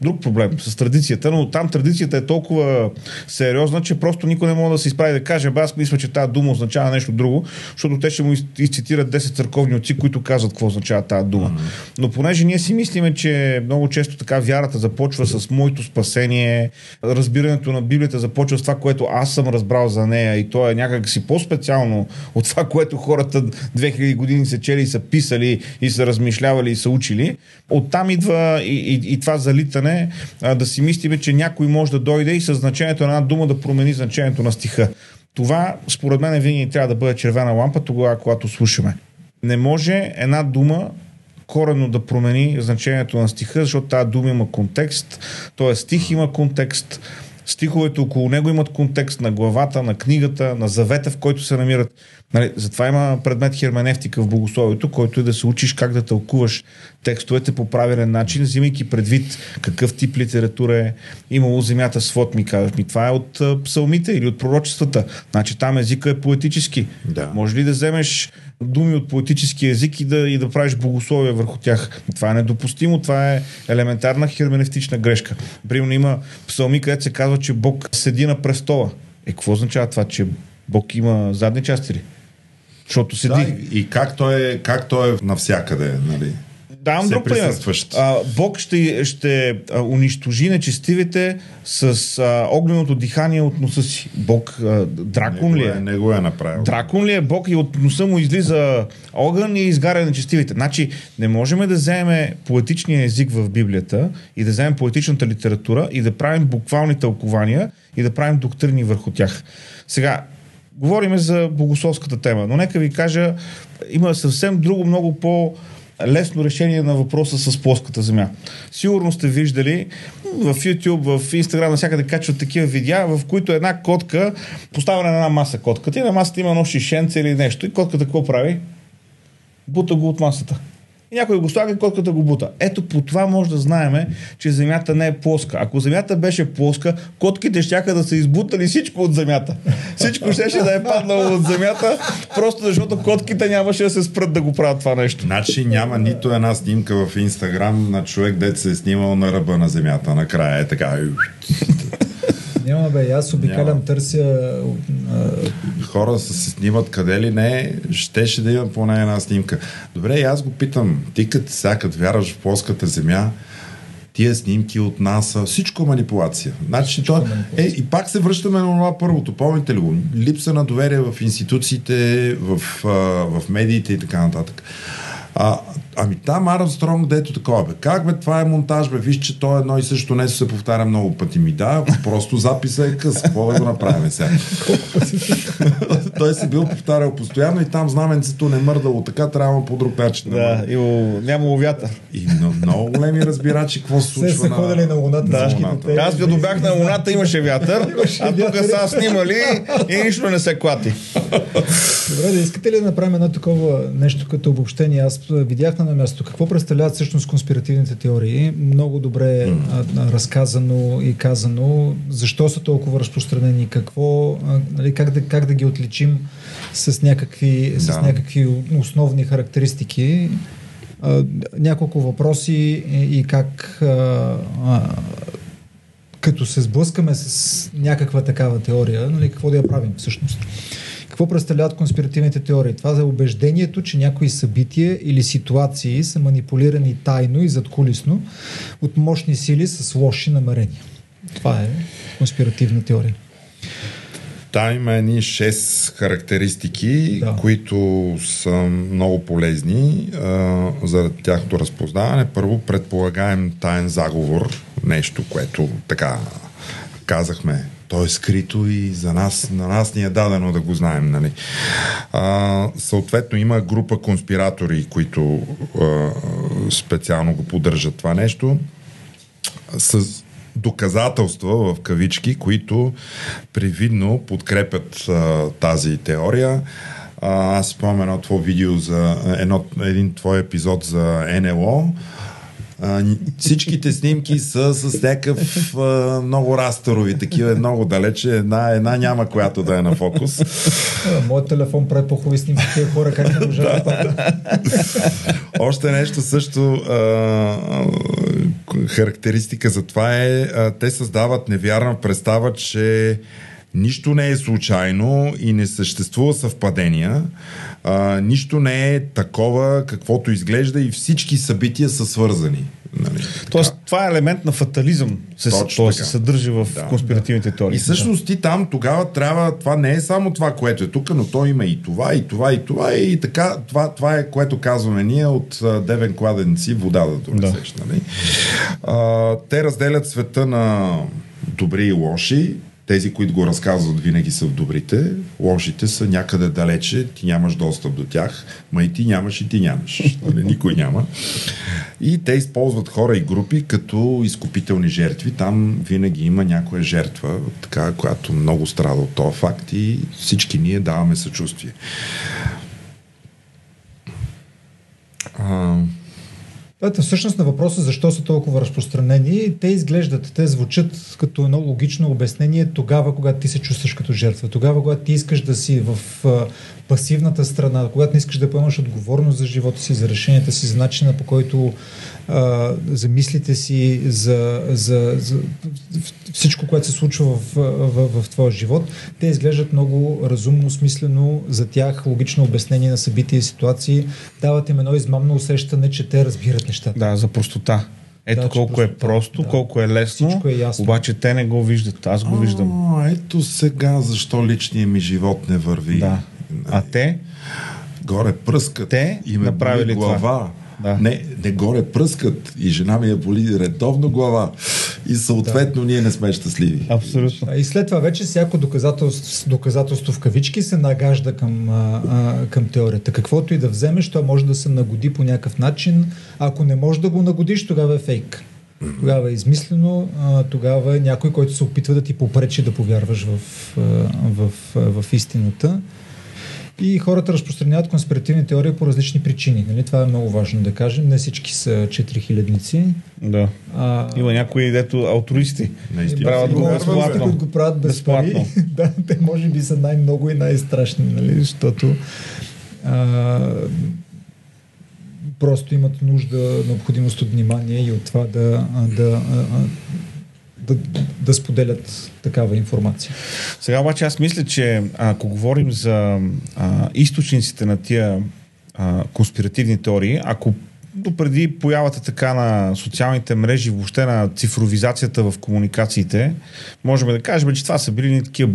друг проблем с традицията, но там традицията е толкова сериозна, че просто никой не може да се изправи да каже, аз мисля, че тази дума означава нещо друго, защото те ще му изцитират 10 църковни отци, които казват какво означава тази дума. Но понеже ние си мислиме, че много често така вярата започва с моето спасение, разбирането на Библията започва с това, което аз съм разбрал за нея и то е някак си по-специално от това, което хората 2000 години са чели, са писали и са размишлявали и са учили. Оттам идва и, и, и това залитане не а, да си мислиме, че някой може да дойде и със значението на една дума да промени значението на стиха. Това, според мен, винаги трябва да бъде червена лампа тогава, когато слушаме. Не може една дума корено да промени значението на стиха, защото тази дума има контекст, т.е. стих има контекст, стиховете около него имат контекст на главата, на книгата, на завета, в който се намират. Нали, затова има предмет херменевтика в богословието, който е да се учиш как да тълкуваш текстовете по правилен начин, взимайки предвид какъв тип литература е имало земята свод, ми казваш. Ми, това е от псалмите или от пророчествата. Значи там езика е поетически. Да. Може ли да вземеш думи от поетически език и да, и да правиш богословие върху тях. Това е недопустимо, това е елементарна херменевтична грешка. Примерно има псалми, където се казва, че Бог седи на престола. Е, какво означава това, че Бог има задни части ли? Защото седи. Да, и как той е, как той е навсякъде, нали? Давам друг пример. А, Бог ще, ще а, унищожи нечестивите с а, огненото дихание от носа си. Бог а, дракон не ли е? Не го е направил. Дракон ли е Бог и от носа му излиза огън и изгаря нечестивите. Значи не можем да вземем поетичния език в Библията и да вземем поетичната литература и да правим буквални тълкования и да правим доктрини върху тях. Сега, говориме за богословската тема, но нека ви кажа, има съвсем друго, много по- лесно решение на въпроса с плоската земя. Сигурно сте виждали в YouTube, в Instagram, навсякъде качват такива видеа, в които една котка поставена на една маса котката и на масата има едно шишенце или нещо и котката какво прави? Бута го от масата. И някой го слага и котката го бута. Ето по това може да знаем, че Земята не е плоска. Ако Земята беше плоска, котките ще да са избутали всичко от Земята. Всичко ще, ще да е паднало от Земята, просто защото котките нямаше да се спрат да го правят това нещо. Значи няма нито една снимка в Инстаграм на човек, дет се е снимал на ръба на Земята. Накрая е така. Няма бе, аз обикалям, търся... Хора са се снимат къде ли не, щеше да има поне една снимка. Добре, и аз го питам, ти като сега вярваш в плоската земя, тия снимки от НАСА, всичко е манипулация. Значи, то, е, и пак се връщаме на това първото. Помните ли го? Липса на доверие в институциите, в, в медиите и така нататък. А, ами там Армстронг, дето такова, бе. Как бе, това е монтаж, бе, виж, че то е едно и също нещо се повтаря много пъти. Ми да, просто записа е къс. Какво да го направим сега? Той се бил повтарял постоянно и там знаменцето не мърдало така, трябва по друг начин. Да, и нямало вятър. И но, много големи разбирачи какво се случва. Се са ходили на Луната. Да, да. Аз като бях на Луната имаше вятър, а тук са снимали и нищо не се клати. Добре, да искате ли да направим едно такова нещо като обобщение? Аз видях на място какво представляват всъщност конспиративните теории. Много добре mm. разказано и казано. Защо са толкова разпространени? Какво, нали, как, да, как да ги отличим с някакви, да. с някакви основни характеристики? А, няколко въпроси и, и как а, а, като се сблъскаме с някаква такава теория, нали, какво да я правим всъщност? Какво представляват конспиративните теории? Това за убеждението, че някои събития или ситуации са манипулирани тайно и задкулисно от мощни сили с лоши намерения. Това е конспиративна теория. Там има едни 6 характеристики, да. които са много полезни а, за тяхното разпознаване. Първо, предполагаем таен заговор, нещо, което така казахме то е скрито и за нас, на нас ни е дадено да го знаем. Нали? А, съответно има група конспиратори, които а, специално го поддържат това нещо. С доказателства в кавички, които привидно подкрепят а, тази теория. А, аз спомням едно твое видео за едно, един твой епизод за НЛО, а, всичките снимки са с някакъв а, много расторови, такива много далече. Една, една няма, която да е на фокус. Моят телефон прави по-хубави снимки, тия хора как не да Още нещо също а, характеристика за това е, а, те създават невярна представа, че нищо не е случайно и не съществува съвпадения. А, нищо не е такова, каквото изглежда и всички събития са свързани. Нали, Тоест, това е елемент на фатализъм, се, това се съдържа в да, конспиративните теории. И всъщност ти там тогава трябва, това не е само това, което е тук, но то има и това, и това, и това, и така, това, това е което казваме ние от девен кладенци вода да донесеш. Да. Нали? А, те разделят света на добри и лоши, тези, които го разказват, винаги са в добрите. Лошите са някъде далече, ти нямаш достъп до тях, ма и ти нямаш и ти нямаш. <laughs> Нали? Никой няма. И те използват хора и групи като изкупителни жертви. Там винаги има някоя жертва, така, която много страда от този факт и всички ние даваме съчувствие. А, Да, всъщност на въпроса защо са толкова разпространени, те изглеждат, те звучат като едно логично обяснение тогава, когато ти се чувстваш като жертва, тогава, когато ти искаш да си в а, пасивната страна, когато не искаш да поемаш отговорност за живота си, за решенията си, за начина по който а, за мислите си, за, за, за всичко, което се случва в, в, в, твоя живот, те изглеждат много разумно, смислено, за тях логично обяснение на събития и ситуации, дават им едно измамно усещане, че те разбират нещата. Да, за простота. Ето Да, колко е просто, да. колко е лесно, Всичко е ясно. обаче те не го виждат. Аз го виждам. А, ето сега защо личният ми живот не върви. Да. А те? Горе пръскат. Те и ме направили глава. Да. Не, не горе пръскат и жена ми я боли редовно глава. И съответно ние не сме щастливи. Абсолютно. И след това вече всяко доказателство, доказателство в кавички се нагажда към, а, към теорията. Каквото и да вземеш, то може да се нагоди по някакъв начин. Ако не можеш да го нагодиш, тогава е фейк. Тогава е измислено, тогава е някой, който се опитва да ти попречи да повярваш в, в, в, в истината. И хората разпространяват конспиративни теории по различни причини. Нали? Това е много важно да кажем. Не всички са четирихилядници. Да. А, Има някои, дето алтруисти. Наистина. Правят го безплатно. които го правят без Безплатно. пари. <laughs> да, те може би са най-много и най-страшни, нали? защото а, просто имат нужда, необходимост от внимание и от това да, да, а, а, да, да споделят такава информация. Сега обаче аз мисля, че ако говорим за а, източниците на тия а, конспиративни теории, ако допреди появата така на социалните мрежи, въобще на цифровизацията в комуникациите, можем да кажем, че това са били ни такива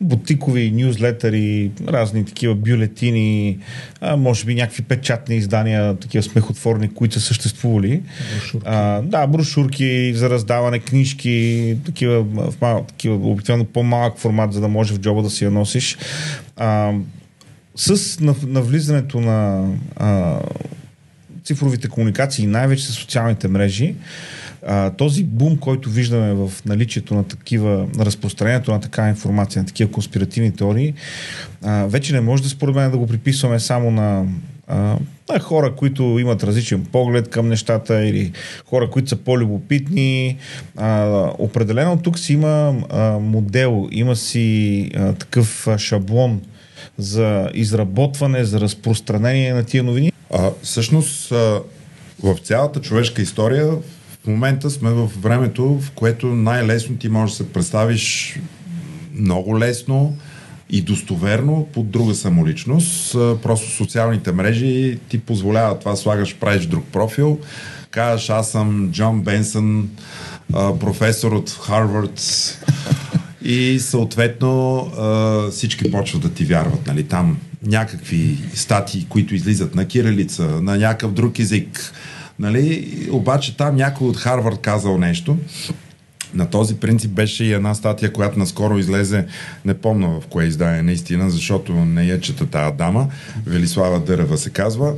бутикови нюзлетъри, разни такива бюлетини, а, може би някакви печатни издания, такива смехотворни, които са съществували. Брошурки. А, да, брошурки за раздаване, книжки, такива, в мал, такива обикновено по-малък формат, за да може в джоба да си я носиш. А, с нав- навлизането на а, цифровите комуникации, най-вече с социалните мрежи, а, този бум, който виждаме в наличието на такива, на разпространението на такава информация, на такива конспиративни теории, а, вече не може да според мен да го приписваме само на, на хора, които имат различен поглед към нещата или хора, които са по-любопитни. А, определено тук си има а, модел, има си а, такъв шаблон за изработване, за разпространение на тия новини. А, всъщност, а, в цялата човешка история, в момента сме в времето, в което най-лесно ти можеш да се представиш много лесно и достоверно под друга самоличност. Просто социалните мрежи ти позволяват това, слагаш, правиш друг профил, казваш, аз съм Джон Бенсън, професор от Харвард, <laughs> и съответно всички почват да ти вярват. Нали? Там някакви статии, които излизат на кирилица, на някакъв друг език. Нали? Обаче там някой от Харвард казал нещо. На този принцип беше и една статия, която наскоро излезе, не помня в кое издание наистина, защото не я чета тази дама, Велислава Дърева се казва.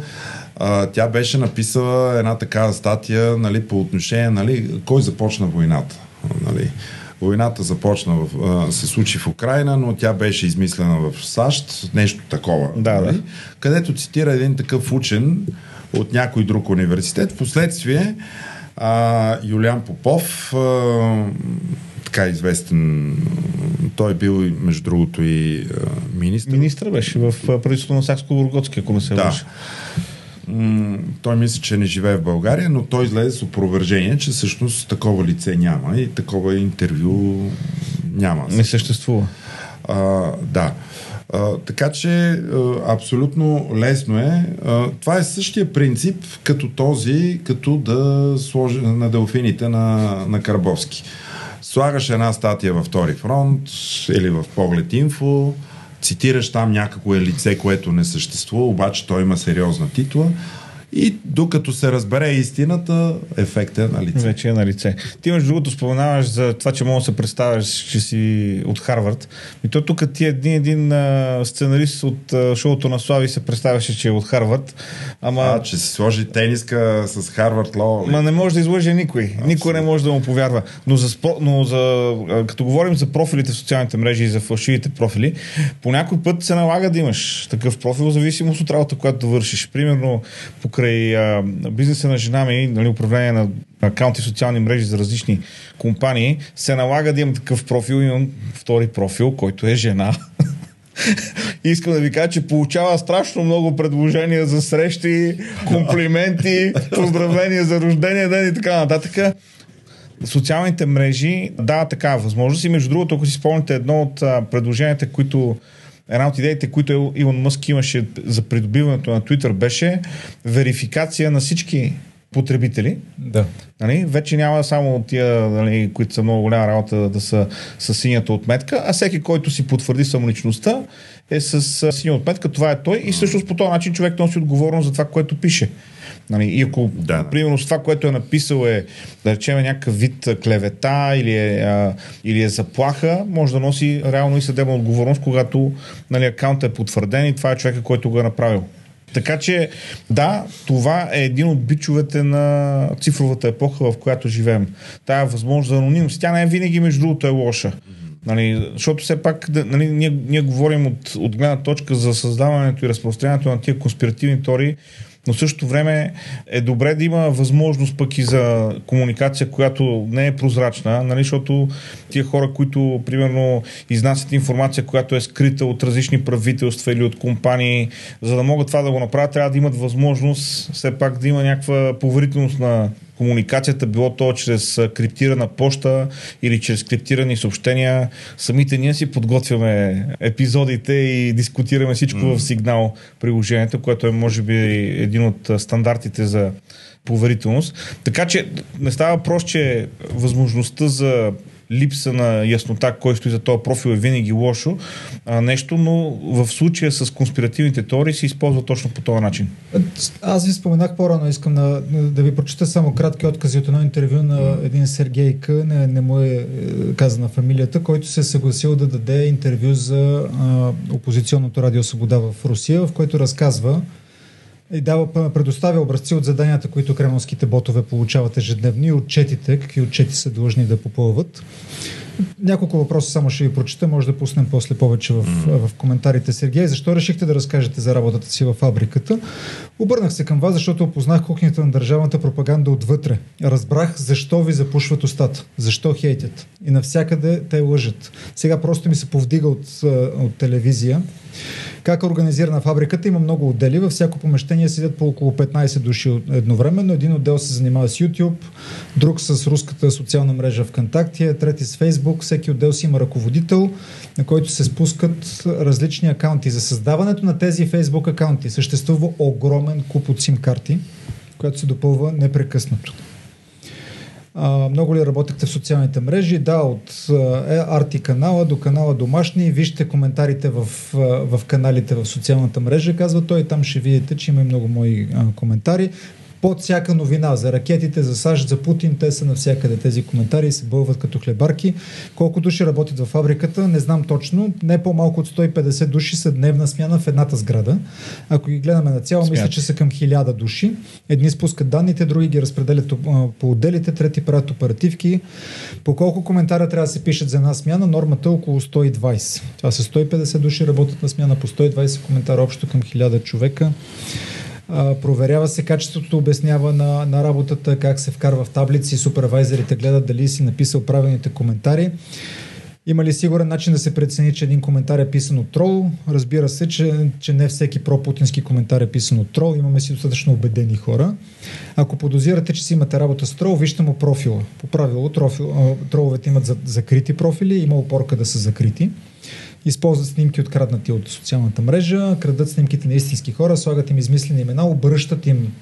Тя беше написала една такава статия нали, по отношение, нали, кой започна войната. Нали. Войната започна, в, а, се случи в Украина, но тя беше измислена в САЩ, нещо такова. Да, нали, да. Където цитира един такъв учен от някой друг университет. Впоследствие а, Юлиан Попов, а, така известен, той бил, между другото, и а, министр. Министър беше в правителството на Сакско-Бургоцки, ако не се Да. М, той мисли, че не живее в България, но той излезе с опровержение, че всъщност такова лице няма и такова интервю няма. Не съществува. А, да. А, така че абсолютно лесно е. А, това е същия принцип като този, като да сложи на делфините на, на Карбовски. Слагаш една статия във втори фронт или в поглед инфо, цитираш там някакво е лице, което не съществува, обаче той има сериозна титла и докато се разбере истината, ефектът е на лице. Вече е на лице. Ти между другото споменаваш за това, че мога да се представяш, че си от Харвард. И то тук ти един, един а, сценарист от а, шоуто на Слави се представяше, че е от Харвард. Ама, А, че си сложи тениска с Харвард Лоу. ма не може да излъже никой. Никой не може да му повярва. Но, за, спо- но за, като говорим за профилите в социалните мрежи и за фалшивите профили, по някой път се налага да имаш такъв профил, в зависимост от работа, която да вършиш. Примерно, по покрай а, бизнеса на жена ми, нали, управление на акаунти в социални мрежи за различни компании, се налага да имам такъв профил. Имам втори профил, който е жена. <laughs> Искам да ви кажа, че получава страшно много предложения за срещи, комплименти, поздравления за рождения ден и така нататък. Социалните мрежи дават такава възможност и между другото, ако си спомните едно от предложенията, които една от идеите, които Илон Мъск имаше за придобиването на Twitter беше верификация на всички потребители. Да. Нали? Вече няма само тия, нали, които са много голяма работа да са с синята отметка, а всеки, който си потвърди самоличността е с синя отметка, това е той и всъщност по този начин човек носи отговорност за това, което пише. Нали, и ако, да. примерно, с това, което е написал е, да речем, някакъв вид клевета или е, а, или е заплаха, може да носи реално и съдебна отговорност, когато нали, акаунтът е потвърден и това е човека, който го е направил. Така че, да, това е един от бичовете на цифровата епоха, в която живеем. Тая възможност за анонимност. Тя не е винаги, между другото, е лоша. Нали, защото все пак нали, ние, ние говорим от, от гледна точка за създаването и разпространението на тия конспиративни теории, но в същото време е добре да има възможност пък и за комуникация, която не е прозрачна, нали, защото тия хора, които примерно изнасят информация, която е скрита от различни правителства или от компании, за да могат това да го направят, трябва да имат възможност все пак да има някаква поверителност на комуникацията, било то чрез криптирана почта или чрез криптирани съобщения. Самите ние си подготвяме епизодите и дискутираме всичко mm. в сигнал приложението, което е може би един от стандартите за поверителност. Така че не става въпрос, че възможността за липса на яснота кой стои за този профил е винаги лошо а, нещо, но в случая с конспиративните теории се използва точно по този начин. Аз ви споменах по-рано, искам на, да ви прочета само кратки откази от едно интервю на един Сергей К, не, не му е, е казана фамилията, който се е съгласил да даде интервю за а, опозиционното радио Свобода в Русия, в което разказва и дава, предоставя образци от заданията, които кремлските ботове получават ежедневни и отчетите, какви отчети са длъжни да попълват. Няколко въпроса само ще ви прочета, може да пуснем после повече в, в коментарите. Сергей, защо решихте да разкажете за работата си във фабриката? Обърнах се към вас, защото опознах кухнята на държавната пропаганда отвътре. Разбрах защо ви запушват устата, защо хейтят. И навсякъде те лъжат. Сега просто ми се повдига от, от телевизия. Как е организирана фабриката? Има много отдели. Във всяко помещение седят по около 15 души едновременно. Един отдел се занимава с YouTube, друг с руската социална мрежа ВКонтакте, трети с Facebook. Всеки отдел си има ръководител, на който се спускат различни акаунти. За създаването на тези Facebook акаунти съществува огромен куп от сим карти, която се допълва непрекъснато. А, много ли работехте в социалните мрежи? Да, от е, Арти канала до канала Домашни. Вижте коментарите в, в каналите в социалната мрежа, казва той. Там ще видите, че има и много мои а, коментари под всяка новина за ракетите, за САЩ, за Путин, те са навсякъде тези коментари се бълват като хлебарки. Колко души работят в фабриката, не знам точно. Не по-малко от 150 души са дневна смяна в едната сграда. Ако ги гледаме на цяло, мисля, че са към 1000 души. Едни спускат данните, други ги разпределят по отделите, трети правят оперативки. По колко коментара трябва да се пишат за една смяна? Нормата е около 120. Това са 150 души работят на смяна по 120 коментара общо към 1000 човека. Проверява се качеството, обяснява на, на работата, как се вкарва в таблици, супервайзерите гледат дали си написал правилните коментари. Има ли сигурен начин да се прецени, че един коментар е писан от трол? Разбира се, че, че не всеки пропутински коментар е писан от трол. Имаме си достатъчно убедени хора. Ако подозирате, че си имате работа с трол, вижте му профила. По правило, трофил, троловете имат за, закрити профили, има опорка да са закрити използват снимки откраднати от социалната мрежа, крадат снимките на истински хора, слагат им измислени имена, обръщат им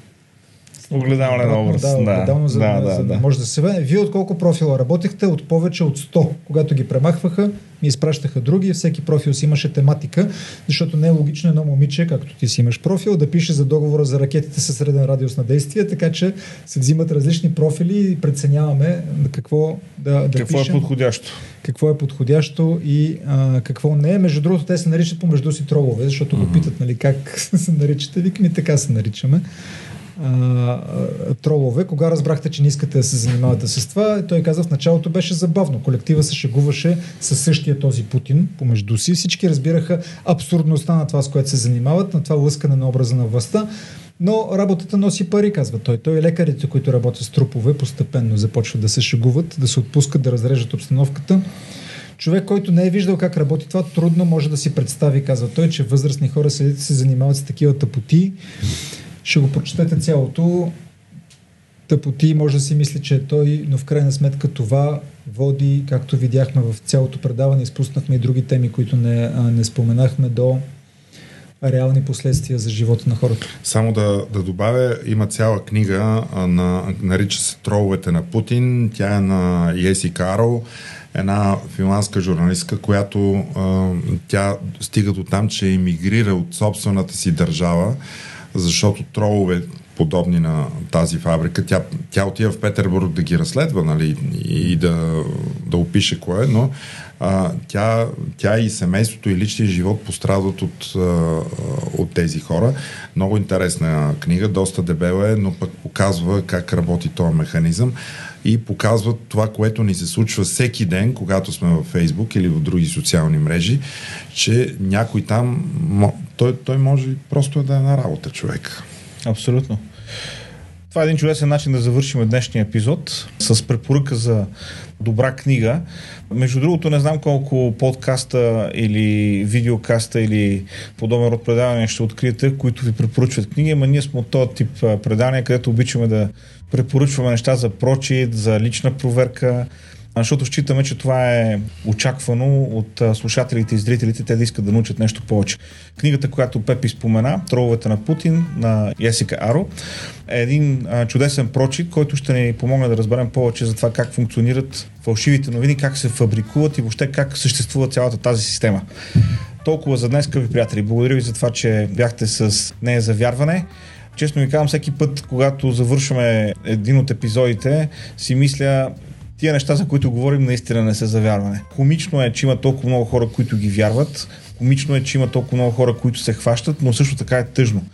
Огледален образ. Да, огледално, за, да, да, за да, да, може да се ве. Вие от колко профила работехте? От повече от 100. Когато ги премахваха, ми изпращаха други. Всеки профил си имаше тематика, защото не е логично едно момиче, както ти си имаш профил, да пише за договора за ракетите със среден радиус на действие, така че се взимат различни профили и преценяваме какво да, да Какво е пишем, е подходящо. Какво е подходящо и а, какво не е. Между другото, те се наричат помежду си тролове, защото mm-hmm. го питат, нали, как <laughs> се наричате. Викаме, така се наричаме тролове. Кога разбрахте, че не искате да се занимавате с това? Той каза, в началото беше забавно. Колектива се шегуваше със същия този Путин помежду си. Всички разбираха абсурдността на това, с което се занимават, на това лъскане на образа на властта. Но работата носи пари, казва той. Той и лекарите, които работят с трупове, постепенно започват да се шегуват, да се отпускат, да разрежат обстановката. Човек, който не е виждал как работи това, трудно може да си представи, казва той, че възрастни хора се, се занимават с такива тъпоти. Ще го прочетете цялото. Тъпоти може да си мисли, че е той, но в крайна сметка това води, както видяхме в цялото предаване, изпуснахме и други теми, които не, не споменахме до реални последствия за живота на хората. Само да, да добавя, има цяла книга, на, нарича се Троловете на Путин. Тя е на Еси Карл, една финландска журналистка, която а, тя стига до там, че емигрира от собствената си държава, защото тролове подобни на тази фабрика. Тя, тя отива в Петербург да ги разследва нали, и да, да опише кое, но а, тя, тя и семейството и личния живот пострадат от, от тези хора. Много интересна книга, доста дебела е, но пък показва как работи този механизъм и показва това, което ни се случва всеки ден, когато сме във Фейсбук или в други социални мрежи, че някой там, той, той може просто да е на работа човек. Абсолютно. Това е един чудесен начин да завършим днешния епизод с препоръка за добра книга. Между другото, не знам колко подкаста или видеокаста или подобен род предавания ще откриете, които ви препоръчват книги, ама ние сме от този тип предания, където обичаме да препоръчваме неща за прочит, за лична проверка, защото считаме, че това е очаквано от слушателите и зрителите, те да искат да научат нещо повече. Книгата, която Пепи спомена, Троловете на Путин, на Есика Аро, е един чудесен прочит, който ще ни помогне да разберем повече за това как функционират фалшивите новини, как се фабрикуват и въобще как съществува цялата тази система. Толкова за днес, скъпи приятели. Благодаря ви за това, че бяхте с нея за вярване. Честно ви казвам, всеки път, когато завършваме един от епизодите, си мисля, тия неща, за които говорим, наистина не са за вярване. Комично е, че има толкова много хора, които ги вярват. Комично е, че има толкова много хора, които се хващат, но също така е тъжно.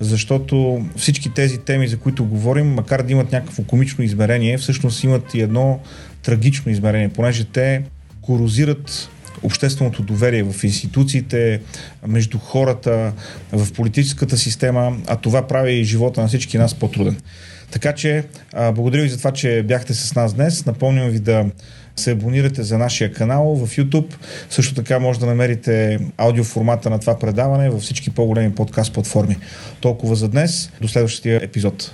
Защото всички тези теми, за които говорим, макар да имат някакво комично измерение, всъщност имат и едно трагично измерение, понеже те корозират общественото доверие в институциите, между хората, в политическата система, а това прави и живота на всички нас по-труден. Така че, а, благодаря ви за това, че бяхте с нас днес. Напомням ви да се абонирате за нашия канал в YouTube. Също така може да намерите аудиоформата на това предаване във всички по-големи подкаст платформи. Толкова за днес. До следващия епизод.